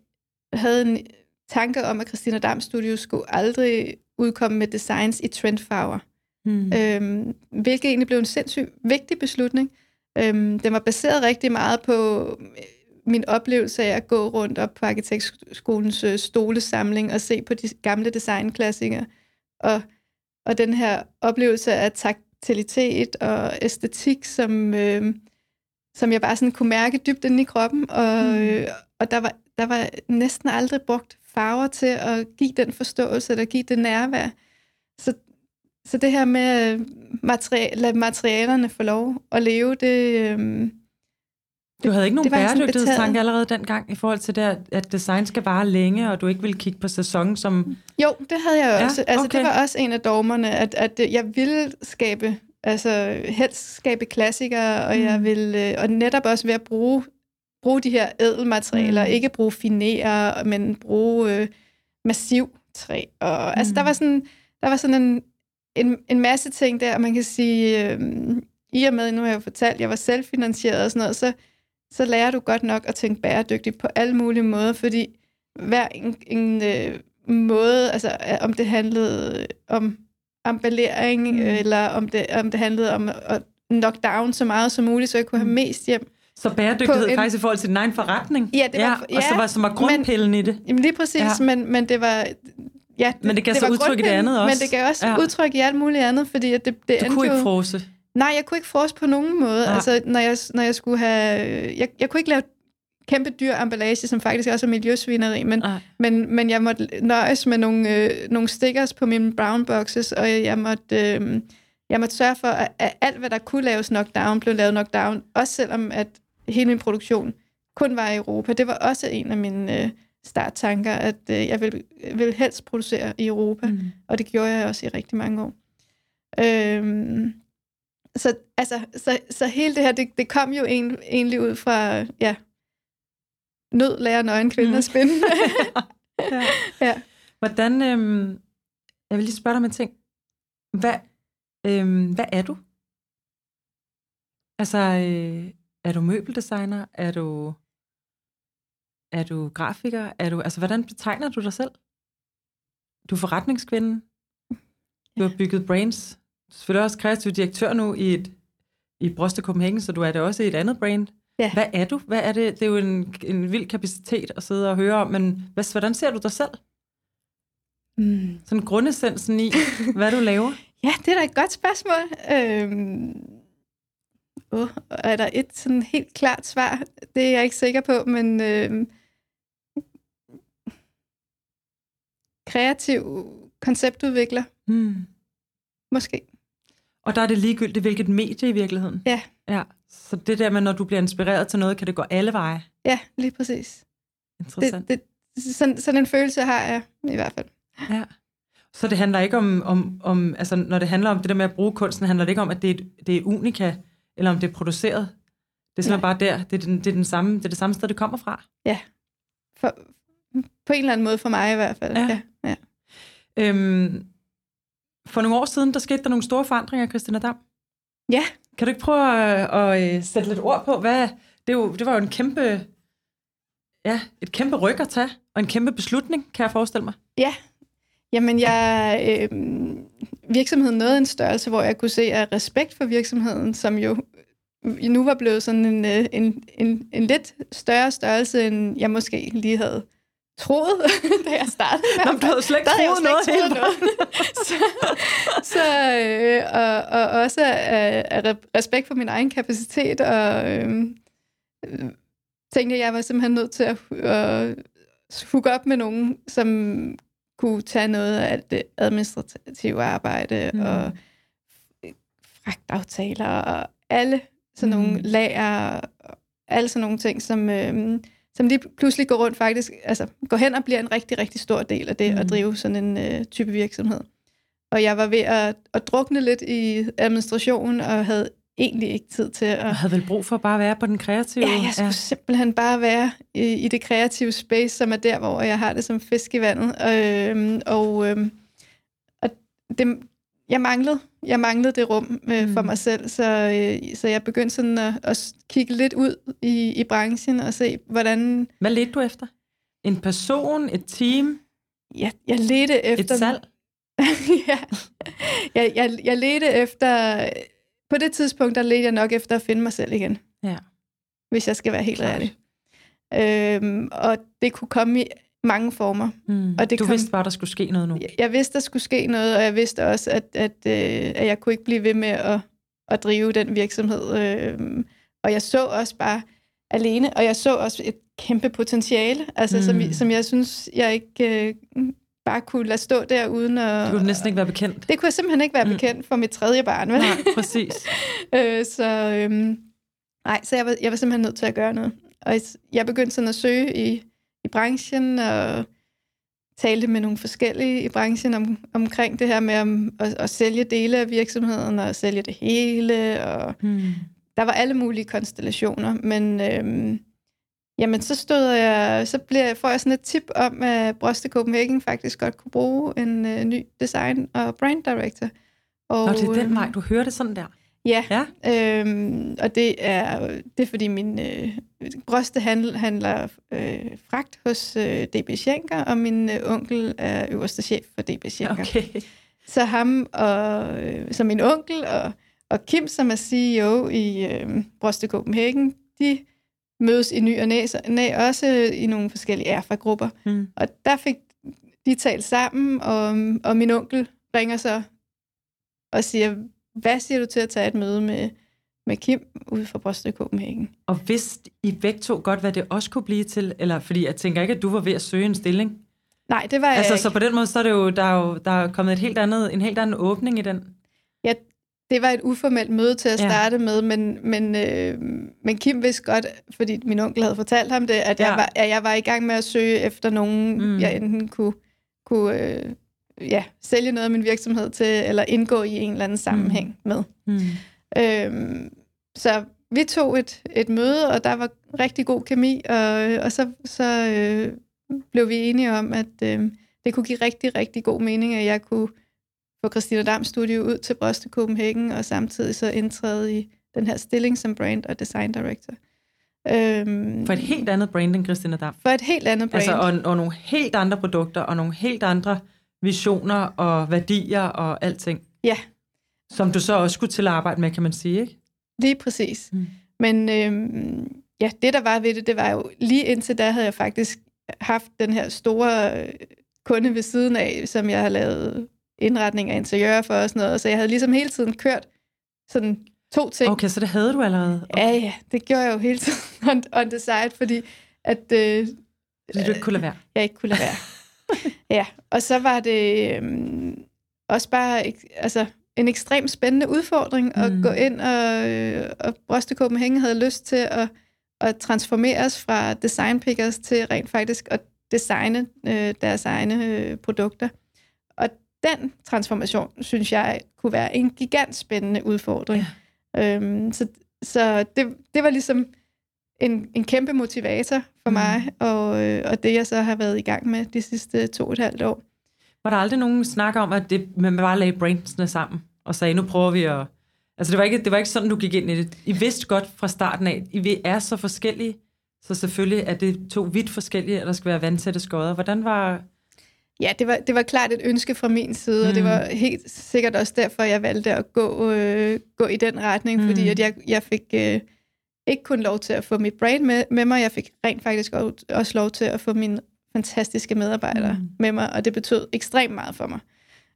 S3: havde en tanke om, at Christina Dam Studio skulle aldrig udkomme med designs i trendfarver. Hmm. Øhm, hvilket egentlig blev en sindssygt vigtig beslutning. Øhm, den var baseret rigtig meget på min oplevelse af at gå rundt op på arkitektskolens øh, stolesamling og se på de gamle designklassikere. Og, og den her oplevelse af taktilitet og æstetik, som, øh, som jeg bare sådan kunne mærke dybt inde i kroppen. Og, mm. øh, og der, var, der var næsten aldrig brugt farver til at give den forståelse, eller give det nærvær. Så, så det her med at materiale, lade materialerne få lov at leve, det... Øh,
S2: du havde ikke nogen bæredygtighedstanke allerede dengang i forhold til det, at design skal vare længe, og du ikke vil kigge på sæson som...
S3: Jo, det havde jeg også. Ja, okay. Altså, det var også en af dogmerne, at, at jeg ville skabe, altså helst skabe klassikere, og mm. jeg vil, og netop også ved at bruge, bruge de her ædelmaterialer, mm. ikke bruge finere, men bruge øh, massiv træ. Og, mm. Altså, der var sådan, der var sådan en, en, en masse ting der, man kan sige, øh, i og med, nu har jeg jo fortalt, jeg var selvfinansieret og sådan noget, så så lærer du godt nok at tænke bæredygtigt på alle mulige måder, fordi hver en, en øh, måde, altså om det handlede om emballering, mm. eller om det, om det handlede om at knock down så meget som muligt, så jeg kunne have mm. mest hjem.
S2: Så bæredygtighed en, faktisk i forhold til din egen forretning?
S3: Ja, det var,
S2: ja, og så var, som var grundpillen
S3: men,
S2: i det?
S3: Jamen lige præcis, ja. men, men det var... Ja,
S2: det, men det gav det så udtryk i det andet også?
S3: Men det gav også ja. udtryk i alt muligt andet, fordi det, det
S2: Du kunne ikke frose?
S3: Nej, jeg kunne ikke force på nogen måde. Ja. Altså, når jeg, når jeg skulle have... Jeg, jeg kunne ikke lave kæmpe dyr emballage, som faktisk også er miljøsvineri, men, men, men jeg måtte nøjes med nogle, øh, nogle stickers på mine brown boxes, og jeg måtte, øh, jeg måtte sørge for, at, at alt, hvad der kunne laves knockdown, blev lavet knockdown, også selvom at hele min produktion kun var i Europa. Det var også en af mine øh, starttanker, at øh, jeg ville, ville helst producere i Europa, mm. og det gjorde jeg også i rigtig mange år. Øh, så, altså, så, så hele det her, det, det kom jo en, egentlig ud fra, ja, nød lærer nøgen kvinder mm. spænde.
S2: ja. ja. Hvordan, øhm, jeg vil lige spørge dig om en ting. Hvad, øhm, hvad er du? Altså, øh, er du møbeldesigner? Er du, er du grafiker? Er du, altså, hvordan betegner du dig selv? Du er forretningskvinde. Du har bygget brains du er selvfølgelig også kreativ direktør nu i et i Broste Copenhagen, så du er det også i et andet brand. Ja. Hvad er du? Hvad er det? Det er jo en, en vild kapacitet at sidde og høre om, men hvad, hvordan ser du dig selv? Mm. Sådan grundessensen i, hvad du laver?
S3: Ja, det er da et godt spørgsmål. Øhm, oh, er der et sådan helt klart svar? Det er jeg ikke sikker på, men øhm, kreativ konceptudvikler. Mm. Måske.
S2: Og der er det ligegyldigt, hvilket medie i virkeligheden.
S3: Ja.
S2: ja. Så det der med, når du bliver inspireret til noget, kan det gå alle veje.
S3: Ja, lige præcis.
S2: Interessant.
S3: Det, det, sådan, sådan en følelse har jeg i hvert fald.
S2: Ja. Så det handler ikke om, om, om, altså når det handler om det der med at bruge kunsten, handler det ikke om, at det er, det er unika, eller om det er produceret. Det er simpelthen ja. bare der. Det er, den, det, er den samme, det er det samme sted, det kommer fra.
S3: Ja. For, på en eller anden måde for mig i hvert fald. Ja. ja. ja.
S2: Øhm, for nogle år siden, der skete der nogle store forandringer, Christina Dam.
S3: Ja.
S2: Kan du ikke prøve at, at øh, sætte lidt ord på, hvad... Det, jo, det var jo en kæmpe... Ja, et kæmpe ryg at tage, og en kæmpe beslutning, kan jeg forestille mig.
S3: Ja. Jamen, jeg... Øh, virksomheden nåede en størrelse, hvor jeg kunne se, at respekt for virksomheden, som jo nu var blevet sådan en, øh, en, en, en lidt større størrelse, end jeg måske lige havde troet, da jeg startede.
S2: Nå, du havde slet ikke troet noget hele noget.
S3: så, så øh, og, og også af, af respekt for min egen kapacitet, og øh, tænkte, at jeg var simpelthen nødt til at, at hooke op med nogen, som kunne tage noget af det administrative arbejde, mm. og fragtaftaler, og alle sådan nogle mm. lager, og alle sådan nogle ting, som... Øh, som lige pludselig går rundt faktisk, altså går hen og bliver en rigtig, rigtig stor del af det mm. at drive sådan en øh, type virksomhed. Og jeg var ved at, at drukne lidt i administrationen, og havde egentlig ikke tid til at...
S2: Jeg havde vel brug for bare at være på den kreative...
S3: Ja, jeg skulle ja. simpelthen bare være i, i det kreative space, som er der, hvor jeg har det som fisk i vandet. Øhm, og øhm, og det, jeg manglede, jeg manglede det rum øh, for mm. mig selv, så, øh, så jeg begyndte sådan at, at kigge lidt ud i, i branchen og se, hvordan...
S2: Hvad ledte du efter? En person? Et team?
S3: Jeg, jeg ledte efter...
S2: Et salg?
S3: ja, jeg, jeg, jeg ledte efter... På det tidspunkt, der ledte jeg nok efter at finde mig selv igen.
S2: Ja.
S3: Hvis jeg skal være helt ærlig. Øhm, og det kunne komme i mange former.
S2: Mm. Og det du kom, vidste bare, der skulle ske noget nu?
S3: Jeg, jeg vidste, der skulle ske noget, og jeg vidste også, at, at, øh, at jeg kunne ikke blive ved med at, at drive den virksomhed. Øh, og jeg så også bare alene, og jeg så også et kæmpe potentiale, altså, mm. som, som jeg synes, jeg ikke øh, bare kunne lade stå der uden at...
S2: Du kunne næsten ikke være bekendt.
S3: Det kunne jeg simpelthen ikke være mm. bekendt for mit tredje barn. Vel?
S2: Nej, præcis.
S3: øh, så øh, nej, så jeg var, jeg var simpelthen nødt til at gøre noget. Og jeg begyndte sådan at søge i i branchen og talte med nogle forskellige i branchen om, omkring det her med om, at, at sælge dele af virksomheden og sælge det hele. Og hmm. Der var alle mulige konstellationer, men øhm, jamen, så stod jeg, så bliver, får jeg sådan et tip om, at Broste Copenhagen faktisk godt kunne bruge en øh, ny design og brand director.
S2: Og, Nå, det er den øhm, vej, du hører det sådan der?
S3: Ja, ja. Øhm, og det er, det er fordi min øh, brøste handl, handler øh, fragt hos øh, DB Schenker, og min øh, onkel er øverste chef for DB Schenker.
S2: Okay.
S3: Så ham og, øh, som min onkel og, og Kim, som er CEO i øh, Broste Copenhagen, de mødes i ny og næ, næ også i nogle forskellige erfa-grupper. Mm. Og der fik de talt sammen, og, og min onkel ringer så og siger, hvad siger du til at tage et møde med, med Kim ude fra Brøsted Copenhagen?
S2: Og vidste I begge to godt, hvad det også kunne blive til? Eller, fordi jeg tænker ikke, at du var ved at søge en stilling.
S3: Nej, det var jeg
S2: altså,
S3: ikke.
S2: Så på den måde, så er det jo, der er jo der er kommet et helt andet, en helt anden åbning i den.
S3: Det var et uformelt møde til at starte ja. med, men, men, øh, men Kim vidste godt, fordi min onkel havde fortalt ham det, at, ja. jeg, var, at jeg var i gang med at søge efter nogen, mm. jeg enten kunne, kunne øh, ja, sælge noget af min virksomhed til, eller indgå i en eller anden sammenhæng mm. med. Mm. Øhm, så vi tog et, et møde, og der var rigtig god kemi, og, og så, så øh, blev vi enige om, at øh, det kunne give rigtig, rigtig god mening, at jeg kunne få Christina Dam Studio ud til Brøste Copenhagen, og samtidig så indtræde i den her stilling som brand og design director.
S2: Øhm, for et helt andet brand end Christina Dam.
S3: For et helt andet
S2: brand. Altså, og, og nogle helt andre produkter, og nogle helt andre visioner og værdier og alting.
S3: Ja.
S2: Som du så også skulle til at arbejde med, kan man sige, ikke?
S3: Lige præcis. Mm. Men øhm, ja, det der var ved det, det var jo lige indtil da havde jeg faktisk haft den her store øh, kunde ved siden af, som jeg har lavet indretning af interiør for og sådan noget. Så jeg havde ligesom hele tiden kørt sådan to ting.
S2: Okay, så det havde du allerede? Okay.
S3: Ja, ja, det gjorde jeg jo hele tiden on, on the side, fordi at... Øh,
S2: fordi du ikke kunne lade være?
S3: Jeg ikke kunne lade være. ja, og så var det øhm, også bare altså, en ekstremt spændende udfordring mm. at gå ind, og, øh, og Broste Copenhagen havde lyst til at, at transformeres fra design pickers til rent faktisk at designe øh, deres egne øh, produkter. Og den transformation, synes jeg, kunne være en gigant spændende udfordring. Ja. Øhm, så så det, det var ligesom en, en kæmpe motivator for mm. mig, og, øh, og det jeg så har været i gang med de sidste to og et halvt år.
S2: Var der aldrig nogen snak om, at det, man bare lagde brandsene sammen og sagde, nu prøver vi at... Altså det var, ikke, det var ikke sådan, du gik ind i det. I vidste godt fra starten af, I er så forskellige, så selvfølgelig er det to vidt forskellige, at der skal være vandtætte skodder. Hvordan var...
S3: Ja, det var, det var klart et ønske fra min side, mm. og det mm. var helt sikkert også derfor, jeg valgte at gå, øh, gå i den retning, mm. fordi at jeg, jeg fik... Øh, ikke kun lov til at få mit brand med, med mig, jeg fik rent faktisk også lov til at få mine fantastiske medarbejdere mm. med mig, og det betød ekstremt meget for mig.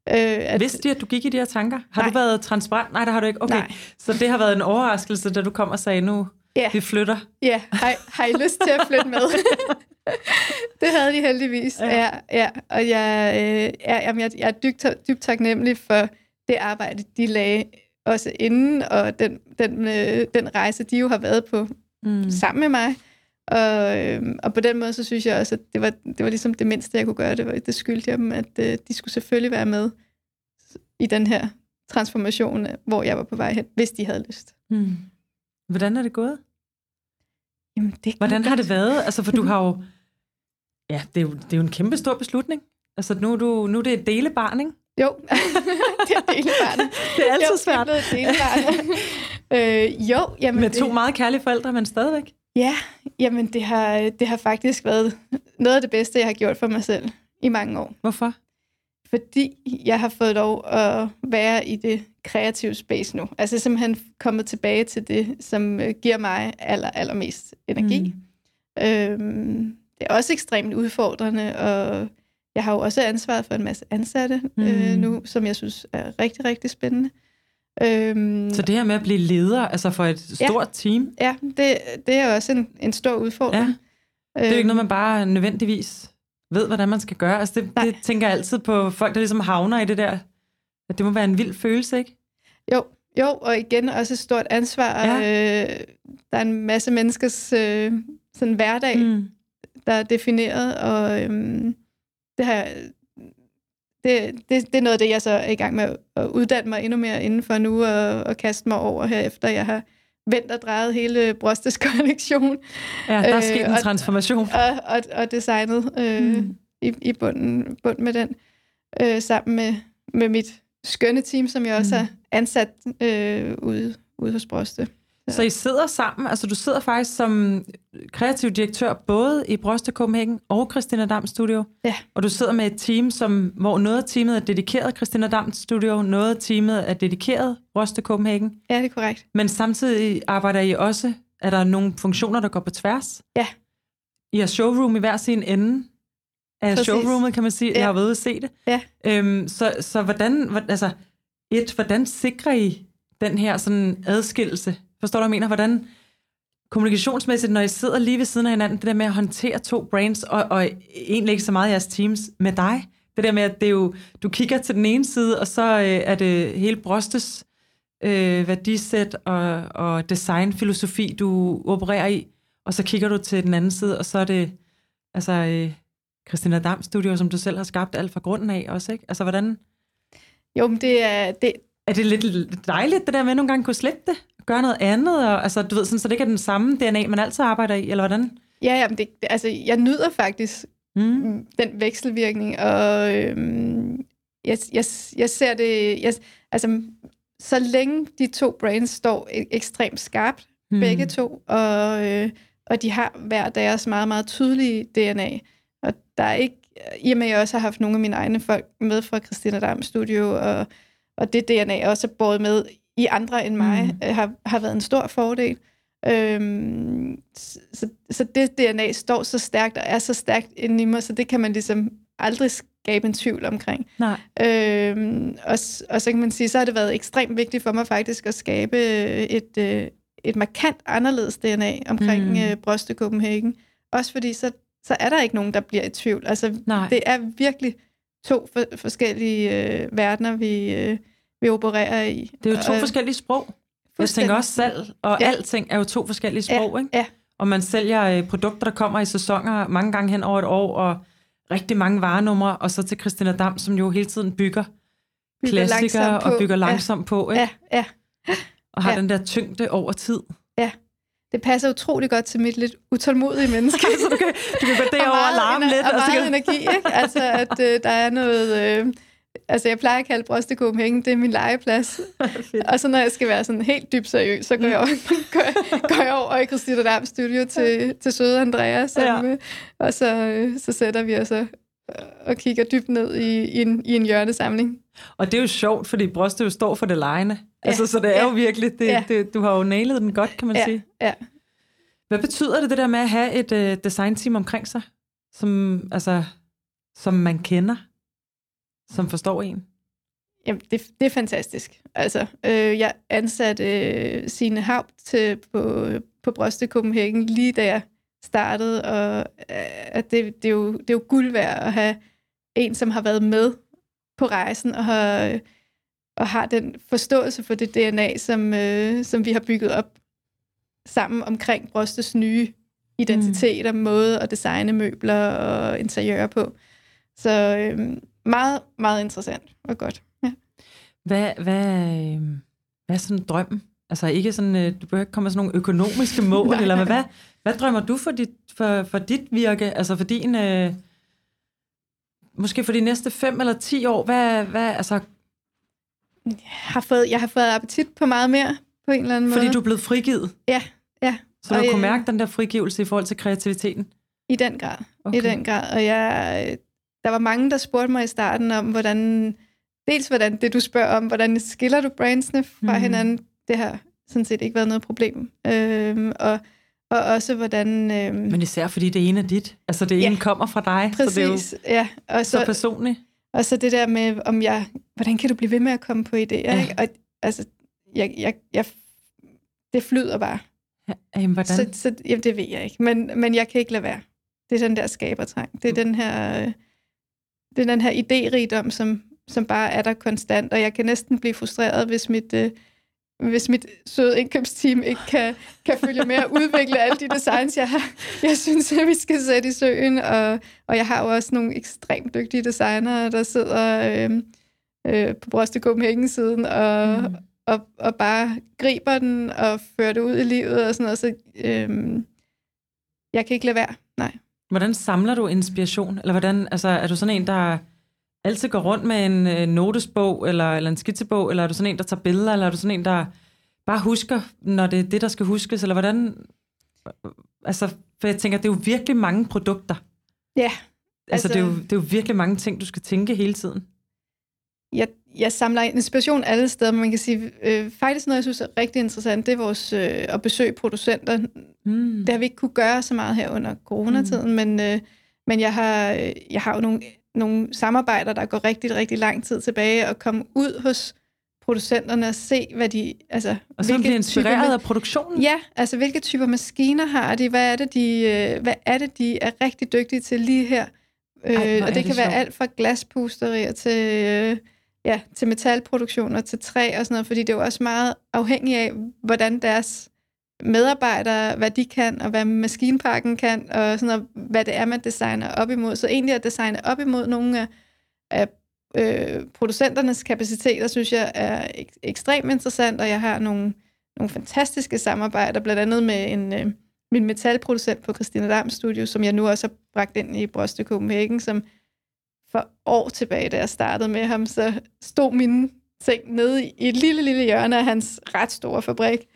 S2: Øh, at, Vidste de, at du gik i de her tanker? Har nej. du været transparent? Nej, det har du ikke. Okay. Nej. Så det har været en overraskelse, da du kom og sagde, nu ja. vi flytter?
S3: Ja, har, har I lyst til at flytte med? det havde de heldigvis. Ja, ja, ja. og jeg, øh, ja, jamen, jeg, jeg er dybt, dybt taknemmelig for det arbejde, de lagde også inden, og den, den, øh, den rejse, de jo har været på mm. sammen med mig. Og, øh, og på den måde, så synes jeg også, at det var, det var ligesom det mindste, jeg kunne gøre. Det, var, det skyldte jeg dem, at øh, de skulle selvfølgelig være med i den her transformation, hvor jeg var på vej hen, hvis de havde lyst.
S2: Mm. Hvordan er det gået?
S3: Jamen, det
S2: Hvordan har det været? Altså, for du har jo... Ja, det er jo, det er jo en kæmpe stor beslutning. Altså, nu er, du, nu er det et delebarn, ikke?
S3: Jo, det er delebarn.
S2: Det er altid
S3: jo,
S2: svært.
S3: Det er øh, jo, jamen...
S2: Med to
S3: det,
S2: meget kærlige forældre, men stadigvæk.
S3: Ja, jamen det har, det har faktisk været noget af det bedste, jeg har gjort for mig selv i mange år.
S2: Hvorfor?
S3: Fordi jeg har fået lov at være i det kreative space nu. Altså simpelthen kommet tilbage til det, som øh, giver mig aller, allermest energi. Mm. Øhm, det er også ekstremt udfordrende, og jeg har jo også ansvaret for en masse ansatte mm. øh, nu, som jeg synes er rigtig, rigtig spændende.
S2: Øhm, så det her med at blive leder, altså for et stort
S3: ja,
S2: team?
S3: Ja, det, det er også en, en stor udfordring.
S2: Ja. Det er jo ikke noget, man bare nødvendigvis ved, hvordan man skal gøre. Altså det, det tænker jeg altid på folk, der ligesom havner i det der. At det må være en vild følelse, ikke?
S3: Jo, jo og igen også et stort ansvar. Ja. Øh, der er en masse menneskers øh, sådan hverdag, mm. der er defineret, og øhm, det har det, det, det er noget af det, jeg så er i gang med at uddanne mig endnu mere inden for nu, og, og kaste mig over her, efter jeg har vendt og drejet hele Brostes kollektion.
S2: Ja, der er sket øh, en transformation.
S3: Og, og, og designet øh, mm. i, i bunden, bunden med den, øh, sammen med, med mit skønne team, som jeg også mm. har ansat øh, ude, ude hos Broste.
S2: Så I sidder sammen, altså du sidder faktisk som kreativ direktør både i Broste Copenhagen og Christina Dam Studio.
S3: Ja.
S2: Og du sidder med et team, som, hvor noget af teamet er dedikeret Christina Dam Studio, noget af teamet er dedikeret Broste Copenhagen.
S3: Ja, det er korrekt.
S2: Men samtidig arbejder I også, er der nogle funktioner, der går på tværs?
S3: Ja.
S2: I har showroom i hver sin ende af Præcis. showroomet, kan man sige. Ja. Jeg har været ude at se det.
S3: Ja.
S2: Øhm, så, så hvordan, altså, et, hvordan sikrer I den her sådan adskillelse Forstår du, hvad jeg mener? Hvordan kommunikationsmæssigt, når I sidder lige ved siden af hinanden, det der med at håndtere to brands, og, og egentlig ikke så meget jeres teams med dig. Det der med, at det er jo, du kigger til den ene side, og så øh, er det hele Brostes øh, værdisæt og, og designfilosofi, du opererer i, og så kigger du til den anden side, og så er det altså øh, Christina Dam Studio, som du selv har skabt alt fra grunden af også, ikke? Altså, hvordan...
S3: Jo, men det er... Det,
S2: er det lidt dejligt, det der med at nogle gange kunne slippe det? Gøre noget andet? Og, altså, du ved, sådan, så det ikke er den samme DNA, man altid arbejder i, eller hvordan?
S3: Ja, ja men det, altså, jeg nyder faktisk mm. den vekselvirkning, og øhm, jeg, jeg, jeg ser det... Jeg, altså, så længe de to brands står e- ekstremt skarpt, mm. begge to, og, øh, og de har hver deres meget, meget tydelige DNA, og der er ikke... I og med, at jeg også har haft nogle af mine egne folk med fra Christina Dam Studio, og og det DNA også er båret med i andre end mig, mm. Øh, har, har været en stor fordel. Øhm, så, så det DNA står så stærkt og er så stærkt inde i mig, så det kan man ligesom aldrig skabe en tvivl omkring.
S2: Nej.
S3: Øhm, og, og så kan man sige, så har det været ekstremt vigtigt for mig faktisk at skabe et, øh, et markant anderledes DNA omkring mm. uh, Broste Copenhagen. Også fordi så, så er der ikke nogen, der bliver i tvivl. Altså,
S2: Nej.
S3: det er virkelig to for, forskellige øh, verdener, vi, øh, vi opererer i.
S2: Det er jo to og, forskellige sprog. Jeg tænker også salg, og ja. alting er jo to forskellige sprog,
S3: ja.
S2: ikke?
S3: Ja.
S2: Og man sælger øh, produkter, der kommer i sæsoner mange gange hen over et år, og rigtig mange varenumre, og så til Christina Dam, som jo hele tiden bygger, bygger klassikere og bygger langsomt
S3: ja.
S2: på, ikke?
S3: Ja, ja.
S2: Og har
S3: ja.
S2: den der tyngde over tid.
S3: Ja, det passer utrolig godt til mit lidt utålmodige menneske.
S2: så du kan, du kan gå derover og, og larme lidt.
S3: Og, og meget
S2: kan...
S3: energi, ikke? Altså, at øh, der er noget... Øh, altså, jeg plejer at kalde Broste Copenhagen, det er min legeplads. og så når jeg skal være sådan helt dybt seriøs, så går jeg, over, går, jeg, går jeg over i Christina Darm Studio til, til søde Andreas, ja. med, og så, øh, så sætter vi os og, og kigger dybt ned i, i, en, i en hjørnesamling.
S2: Og det er jo sjovt, fordi Broste jo står for det lejende. Ja. Altså, så det er ja. jo virkelig, det, ja. det, du har jo nailet den godt, kan man
S3: ja.
S2: sige.
S3: Ja.
S2: Hvad betyder det, det der med at have et uh, designteam omkring sig, som, altså, som man kender, som forstår en?
S3: Jamen, det, det er fantastisk. Altså, øh, jeg ansatte øh, sine Hav til, på, på Brøste Copenhagen lige da jeg startede, og øh, at det, det, er jo, det er jo guld værd at have en, som har været med på rejsen, og har, og har den forståelse for det DNA, som, øh, som vi har bygget op sammen omkring Brostes nye identitet og mm. måde at designe møbler og interiører på. Så øh, meget, meget interessant og godt. Ja.
S2: Hvad, hvad, øh, hvad er sådan drømmen? Altså ikke sådan, øh, du behøver ikke komme med sådan nogle økonomiske mål, eller hvad, hvad, hvad drømmer du for dit, for, for dit virke? Altså for din, øh, måske for de næste fem eller ti år, hvad, hvad altså...
S3: Jeg har, fået, jeg har fået appetit på meget mere, på en eller anden
S2: Fordi
S3: måde.
S2: du er blevet frigivet?
S3: Ja, ja.
S2: Så du
S3: Og,
S2: kunne
S3: øh,
S2: mærke den der frigivelse i forhold til kreativiteten?
S3: I den grad.
S2: Okay.
S3: I den grad. Og jeg, der var mange, der spurgte mig i starten om, hvordan, dels hvordan det, du spørger om, hvordan skiller du brandsene fra mm. hinanden, det har sådan set ikke været noget problem. Øhm, og, og også hvordan... Øhm,
S2: Men især fordi det ene er dit. Altså det ene
S3: Ja.
S2: kommer fra dig, så det er jo
S3: præcis, ja. Og
S2: så
S3: så,
S2: personligt.
S3: og så det der med, om jeg, hvordan kan du blive ved med at komme på idéer?
S2: Ja.
S3: Ikke? Og altså, jeg, jeg, jeg, det flyder bare.
S2: Ja, jamen, hvordan?
S3: Så, så jamen, det ved jeg ikke, men, men jeg kan ikke lade være. Det er den der skabertrang. Det er den her, øh, det er den her idérigdom, som, som bare er der konstant, og jeg kan næsten blive frustreret, hvis mit, øh, hvis mit søde indkøbsteam ikke kan, kan følge med og udvikle alle de designs, jeg har. Jeg synes, at vi skal sætte i søen, og, og jeg har jo også nogle ekstremt dygtige designere, der sidder øh, øh, på Brøste Copenhagen-siden og,
S2: Mm.
S3: og, og bare griber den og fører det ud i livet og sådan noget. Så øhm, jeg kan ikke lade være. Nej.
S2: Hvordan samler du inspiration? Eller hvordan, altså, er du sådan en, der altid går rundt med en øh, notesbog, eller, eller en skitsebog, eller er du sådan en, der tager billeder, eller er du sådan en, der bare husker, når det er det, der skal huskes, eller hvordan... Altså, for jeg tænker, det er jo virkelig mange produkter.
S3: Ja.
S2: Altså,
S3: Altså-
S2: det, er jo, det er jo virkelig mange ting, du skal tænke hele tiden.
S3: Jeg, jeg samler inspiration alle steder, men man kan sige, øh, faktisk noget, jeg synes er rigtig interessant, det er vores øh, at besøge producenter.
S2: Mm.
S3: Det har vi ikke kunne gøre så meget her under coronatiden, mm. men, øh, men jeg, har, øh, jeg har jo nogle, nogle samarbejder, der går rigtig, rigtig lang tid tilbage, og komme ud hos producenterne og se, hvad de... Altså,
S2: Og så
S3: hvilke
S2: bliver
S3: typer
S2: inspireret
S3: ma-
S2: af produktionen.
S3: Ja, altså hvilke typer maskiner har de? Hvad er det, de, øh, hvad er, det, de er rigtig dygtige til lige her? Øh,
S2: Ej, er
S3: og det,
S2: det
S3: kan være
S2: sjovt.
S3: alt fra glaspusterier til, øh, ja, til metalproduktioner, til træ og sådan noget, fordi det er jo også meget afhængigt af, hvordan deres medarbejdere, hvad de kan, og hvad maskinparken kan, og sådan noget, hvad det er, man designer op imod. Så egentlig at designe op imod nogle af, af øh, producenternes kapaciteter, synes jeg er ek- ekstremt interessant, og jeg har nogle, nogle fantastiske samarbejder, blandt andet med en, øh, min metalproducent på Christina Dam Studio, som jeg nu også har bragt ind i Broste Copenhagen, som for år tilbage, da jeg startede med ham, så stod mine ting nede i et lille, lille hjørne af hans ret store fabrik,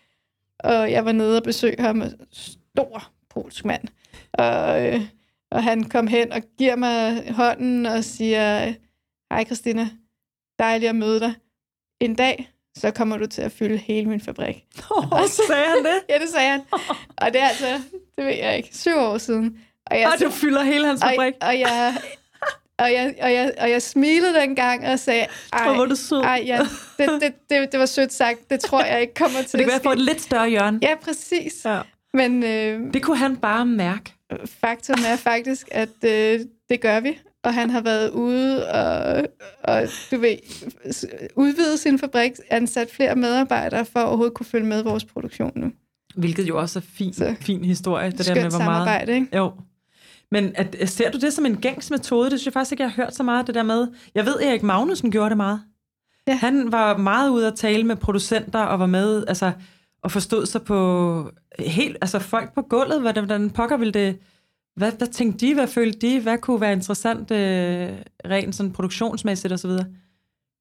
S3: og jeg var nede og besøgte ham, en stor polsk mand, og, øh, og han kom hen og giver mig hånden og siger, hej Christina, dejligt at møde dig. En dag, så kommer du til at fylde hele min fabrik.
S2: Oh, sagde han det?
S3: Ja, det sagde han. Og det er altså, det ved jeg ikke, syv år siden. Og jeg,
S2: Og du fylder hele hans
S3: og,
S2: fabrik.
S3: og, jeg, og, jeg, og, jeg, og jeg smilede dengang og sagde, ej,
S2: Hvor du sød.
S3: ej ja, det, det, det, det var sødt sagt. Det tror jeg ikke kommer til
S2: Så det kan
S3: at
S2: være på et lidt større hjørne.
S3: Ja, præcis.
S2: Ja.
S3: Men øh,
S2: Det kunne han bare mærke.
S3: faktum er faktisk, at øh, det gør vi. Og han har været ude og, og du ved, udvide sin fabrik, ansat flere medarbejdere for at overhovedet kunne følge med vores produktion nu.
S2: Hvilket jo også er fin,
S3: Så.
S2: fin historie. Det der med, hvor meget...
S3: samarbejde, ikke?
S2: Jo. Men at, ser du det som en gængs metode? Det synes jeg faktisk ikke, jeg har hørt så meget det der med. Jeg ved, Erik Magnussen gjorde det meget.
S3: Ja.
S2: Han var meget ude at tale med producenter og var med, altså, og forstod sig på helt, altså folk på gulvet, hvordan, hvordan pokker ville det, hvad, hvad tænkte de, hvad følte de, hvad kunne være interessant øh, rent sådan produktionsmæssigt osv.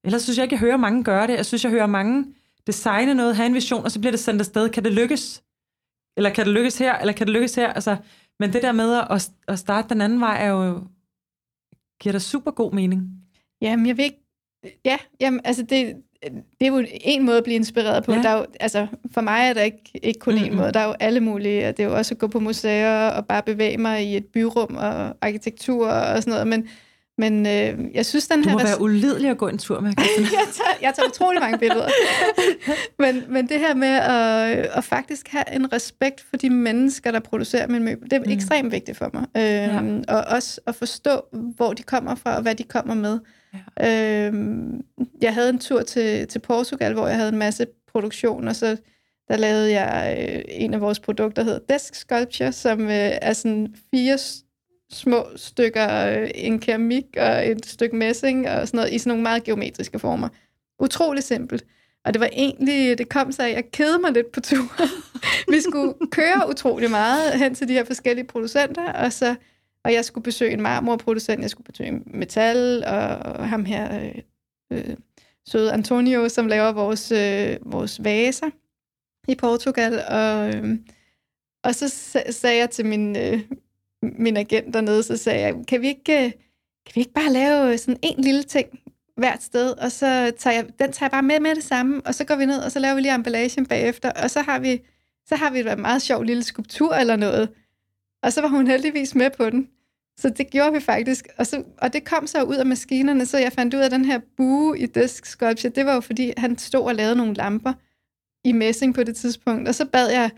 S2: Ellers synes jeg ikke, jeg hører mange gøre det. Jeg synes, jeg hører mange designe noget, have en vision, og så bliver det sendt afsted. Kan det lykkes? Eller kan det lykkes her? Eller kan det lykkes her? Altså, men det der med at, at starte den anden vej, er jo, giver da super god mening.
S3: Jamen, jeg ved ikke... Ja, jamen, altså det, det er jo en måde at blive inspireret på.
S2: Ja.
S3: Der er jo, altså, for mig er der ikke, ikke kun
S2: Mm-mm.
S3: en måde. Der er jo alle mulige. og Det er jo også at gå på museer og bare bevæge mig i et byrum og arkitektur og sådan noget. Men, men øh, jeg synes, den
S2: Du
S3: her...
S2: må
S3: res-
S2: være ulidelig at gå en tur med,
S3: jeg, tager, jeg tager utrolig mange billeder. men, men det her med at, at faktisk have en respekt for de mennesker, der producerer min møbel, det er
S2: Mm.
S3: ekstremt vigtigt for mig. Øhm, ja. Og også at forstå, hvor de kommer fra, og hvad de kommer med. Ja. Øhm, jeg havde en tur til, til Portugal, hvor jeg havde en masse produktion, og så der lavede jeg øh, en af vores produkter, der hedder Desk Sculpture, som øh, er sådan fire små stykker, øh, en keramik og et stykke messing og sådan noget, i sådan nogle meget geometriske former. utrolig simpelt. Og det var egentlig, det kom sig af, at jeg kedede mig lidt på turen. vi skulle køre utrolig meget hen til de her forskellige producenter, og så og jeg skulle besøge en marmorproducent, jeg skulle besøge metal, og ham her, øh, øh, søde Antonio, som laver vores, øh, vores vaser i Portugal. Og, øh, og så sagde jeg til min, øh, min agent dernede, så sagde jeg, kan vi ikke, øh, kan vi ikke bare lave sådan en lille ting hvert sted, og så tager jeg, den tager jeg bare med med det samme, og så går vi ned, og så laver vi lige emballagen bagefter, og så har vi, så har vi et meget sjov lille skulptur eller noget. Og så var hun heldigvis med på den. Så det gjorde vi faktisk. Og, så, og det kom så ud af maskinerne, så jeg fandt ud af, at den her bue i Desk Sculpture, det var jo fordi, han stod og lavede nogle lamper i messing på det tidspunkt. Og så bad jeg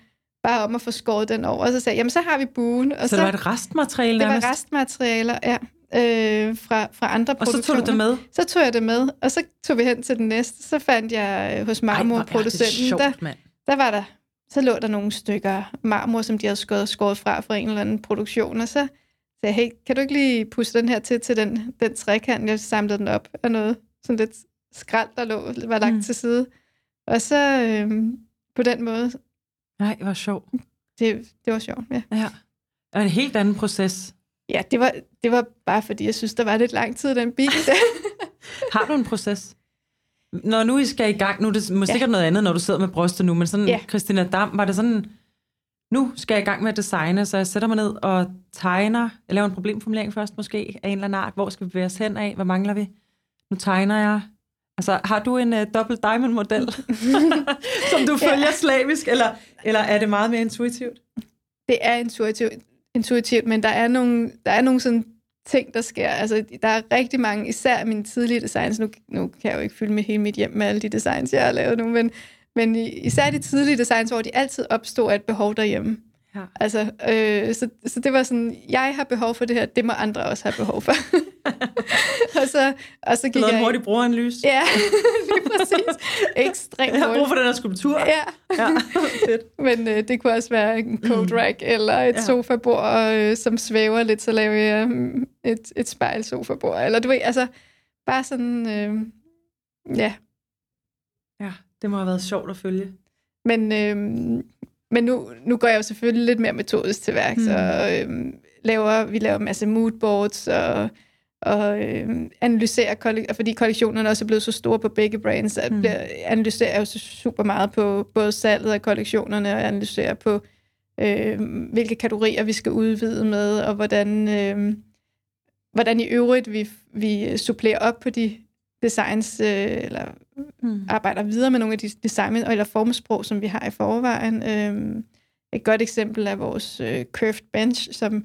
S3: bare om at få skåret den over, og så sagde jeg, jamen så har vi buen. Og
S2: så, så det var et restmateriale
S3: Det var restmaterialer, ja. Øh, fra, fra andre
S2: og produktioner. Og så tog du det med?
S3: Så tog jeg det med, og så tog vi hen til den næste. Så fandt jeg øh, hos marmorproducenten, der, der var der, så lå der nogle stykker marmor, som de havde skåret, skåret fra fra en eller anden produktion, og så sagde, hey, kan du ikke lige pusse den her til, til den, den trekant? Jeg samlede den op af noget, sådan lidt skrald, der lå, var lagt mm. til side. Og så øh, på den måde.
S2: Nej, det var sjovt.
S3: Det, det var sjovt, ja.
S2: Ja. Og en helt anden proces.
S3: Ja, det var, det var bare fordi, jeg synes, der var lidt lang tid den bil.
S2: Har du en proces? Når nu I skal i gang, nu er det måske ja. noget andet, når du sidder med brystet nu, men sådan, ja. Christina Dam, var det sådan, nu skal jeg i gang med at designe, så jeg sætter mig ned og tegner. Jeg laver en problemformulering først måske af en eller anden art. Hvor skal vi bevæge os hen af? Hvad mangler vi? Nu tegner jeg. Altså, har du en uh, double diamond model, som du følger ja. slavisk, eller, eller er det meget mere intuitivt?
S3: Det er intuitivt, intuitivt men der er nogle, der er nogle sådan ting, der sker. Altså, der er rigtig mange, især mine tidlige designs. Nu, nu kan jeg jo ikke fylde med hele mit hjem med alle de designs, jeg har lavet nu, men men især de tidlige designs, hvor de altid opstod af et behov derhjemme. Ja. Altså, øh, så, så det var sådan, jeg har behov for det her, det må andre også have behov for. og, så, og så gik
S2: jeg... en hurtig brugeranalyse.
S3: Ja, lige præcis. Ekstremt
S2: Jeg har brug for den her skulptur.
S3: Ja. ja. Fedt. Men øh, det kunne også være en coat mm. rack, mm. eller et ja. sofabord, øh, som svæver lidt, så laver jeg mm, et, et spejl sofabord. Eller du ved, altså, bare sådan, øh, ja,
S2: det må have været sjovt at følge.
S3: Men, øh, men nu, nu går jeg jo selvfølgelig lidt mere metodisk til værk, mm. og øh, laver, vi laver en masse moodboards og, og øh, analyserer, fordi kollektionerne også er blevet så store på begge brands, at mm. analyserer jeg jo så super meget på både salget af kollektionerne og analyserer på, øh, hvilke kategorier vi skal udvide med, og hvordan, øh, hvordan i øvrigt vi, vi supplerer op på de designs, øh, eller mm. arbejder videre med nogle af de design- eller formsprog, som vi har i forvejen. Øh, et godt eksempel er vores øh, curved bench, som,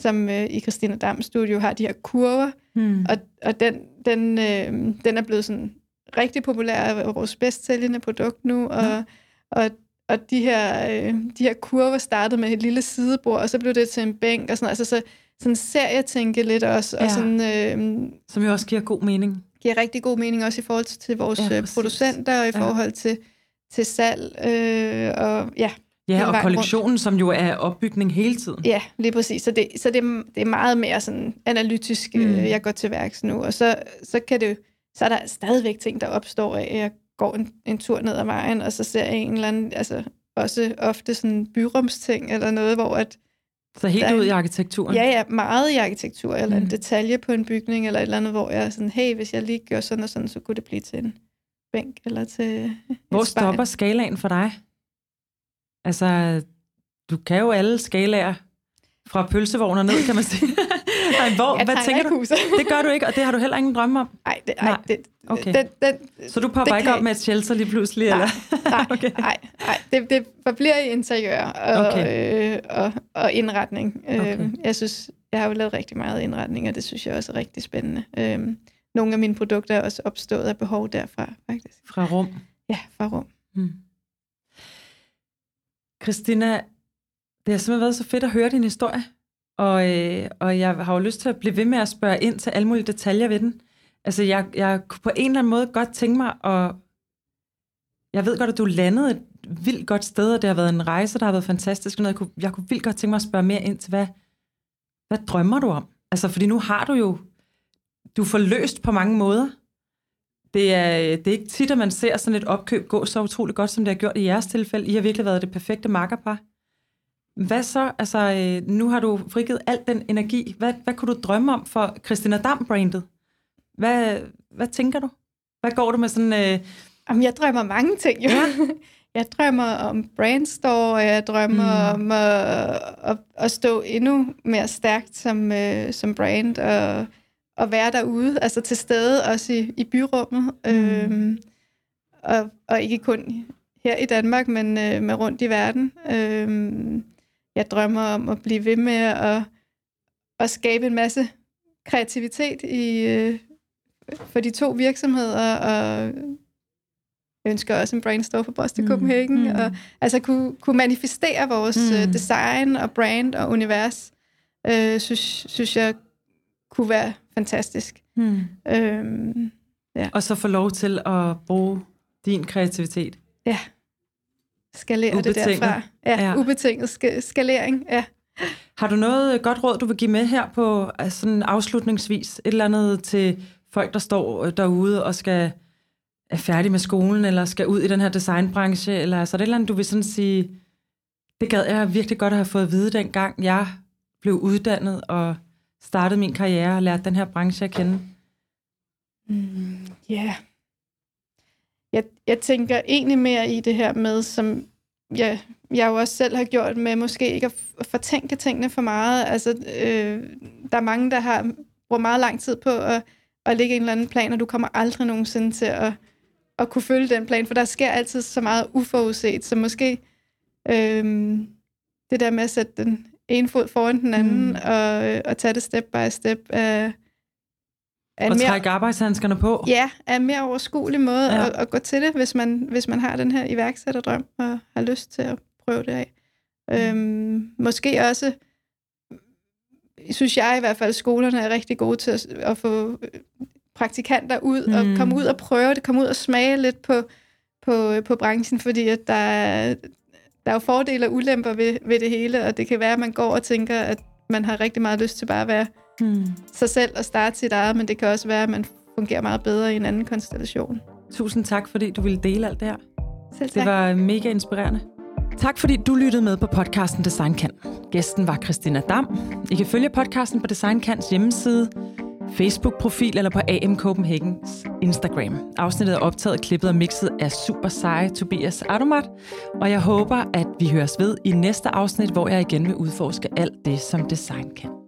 S3: som øh, i Christina Dam Studio har de her kurver, mm. og, og den, den, øh, den er blevet sådan rigtig populær af vores bedst sælgende produkt nu, og, ja. og, og de, her, øh, de her kurver startede med et lille sidebord, og så blev det til en bænk, og sådan altså så sådan serietænke lidt også. Ja. Og sådan, øh,
S2: Som jo også giver god mening
S3: giver rigtig god mening også i forhold til, vores ja, øh, producenter og i forhold til, til salg. Øh, og ja,
S2: Ja, og kollektionen, rundt. som jo er opbygning hele tiden.
S3: Ja, lige præcis. Så det, så det, det er meget mere sådan analytisk, mm. øh, jeg går til værks nu. Og så, så kan det så er der stadigvæk ting, der opstår af, at jeg går en, en tur ned ad vejen, og så ser jeg en eller anden, altså også ofte sådan byrumsting eller noget, hvor at
S2: så helt ud i arkitekturen?
S3: Ja, ja, meget i arkitektur, eller mm. en detalje på en bygning, eller et eller andet, hvor jeg er sådan, hey, hvis jeg lige gør sådan og sådan, så kunne det blive til en bænk, eller til
S2: Hvor stopper skalaen for dig? Altså, du kan jo alle skalaer fra pølsevogner ned, kan man sige.
S3: Nej, hvor, jeg hvad tænker du?
S2: Det gør du ikke, og det har du heller ingen drømme om?
S3: Nej, det, nej, det,
S2: okay. den, den, så du popper ikke op med et shelter lige pludselig?
S3: Nej,
S2: eller?
S3: nej, okay. nej, nej. Det, det forbliver i interiør og, okay. øh, og, og indretning. Øh, okay. Jeg synes, jeg har jo lavet rigtig meget indretning, og det synes jeg også er rigtig spændende. Øh, nogle af mine produkter er også opstået af behov derfra, faktisk.
S2: Fra rum?
S3: Ja, fra rum. Hmm.
S2: Christina, det har simpelthen været så fedt at høre din historie. Og, øh, og jeg har jo lyst til at blive ved med at spørge ind til alle mulige detaljer ved den. Altså, jeg, jeg kunne på en eller anden måde godt tænke mig, at... jeg ved godt, at du landede et vildt godt sted, og det har været en rejse, der har været fantastisk. Jeg kunne, jeg kunne vildt godt tænke mig at spørge mere ind til, hvad, hvad drømmer du om? Altså, fordi nu har du jo, du er forløst på mange måder. det er, det er ikke tit, at man ser sådan et opkøb gå så utroligt godt, som det har gjort i jeres tilfælde. I har virkelig været det perfekte makkerpar. Hvad så? Altså, øh, nu har du frigivet al den energi. Hvad, hvad kunne du drømme om for Christina Dam-brandet? Hvad, hvad tænker du? Hvad går du med sådan... Øh...
S3: Jamen, jeg drømmer mange ting, jo. Ja. Jeg drømmer om brandstore, og jeg drømmer mm. om at, at, at stå endnu mere stærkt som, uh, som brand, og, og være derude, altså til stede også i, i byrummet. Mm. Øhm, og, og ikke kun her i Danmark, men, uh, med rundt i verden. Øhm, jeg drømmer om at blive ved med at, at skabe en masse kreativitet i, uh, for de to virksomheder, og jeg ønsker også en brainstore for Boston mm. Copenhagen, mm. og altså kunne, kunne manifestere vores mm. uh, design og brand og univers, uh, synes, synes jeg kunne være fantastisk. Mm.
S2: Øhm, ja. Og så få lov til at bruge din kreativitet.
S3: Ja. Skalere det derfra. Ja, ja. ubetinget sk- skalering, ja.
S2: Har du noget godt råd, du vil give med her på altså sådan afslutningsvis? Et eller andet til folk, der står derude og skal er færdig med skolen, eller skal ud i den her designbranche, eller altså, er det et eller andet, du vil sådan sige, det gad jeg virkelig godt at have fået at vide, dengang jeg blev uddannet og startede min karriere og lærte den her branche at kende?
S3: Ja. Mm, yeah. Jeg, jeg tænker egentlig mere i det her med, som jeg, jeg jo også selv har gjort med måske ikke at fortænke tingene for meget. Altså, øh, der er mange, der har brugt meget lang tid på at, at lægge en eller anden plan, og du kommer aldrig nogensinde til at at kunne følge den plan, for der sker altid så meget uforudset, så måske øhm, det der med at sætte den ene fod foran den anden, mm. og, og tage det step by step, er,
S2: er og mere, trække arbejdshandskerne på.
S3: Ja, er en mere overskuelig måde ja. at, at gå til det, hvis man, hvis man har den her iværksætterdrøm, og har lyst til at prøve det af. Mm. Øhm, måske også, synes jeg i hvert fald, skolerne er rigtig gode til at, at få praktikanter ud mm. og komme ud og prøve det, komme ud og smage lidt på, på, på branchen, fordi at der, er, der er jo fordele og ulemper ved, ved det hele, og det kan være, at man går og tænker, at man har rigtig meget lyst til bare at være mm. sig selv og starte sit eget, men det kan også være, at man fungerer meget bedre i en anden konstellation.
S2: Tusind tak, fordi du ville dele alt det her.
S3: Selv tak.
S2: Det var mega inspirerende. Tak fordi du lyttede med på podcasten Design Kan. Gæsten var Christina Dam. I kan følge podcasten på Design Kans hjemmeside, Facebook-profil eller på AM Copenhagens Instagram. Afsnittet er optaget, klippet og mixet af super seje Tobias Adomat, og jeg håber, at vi høres ved i næste afsnit, hvor jeg igen vil udforske alt det, som design kan.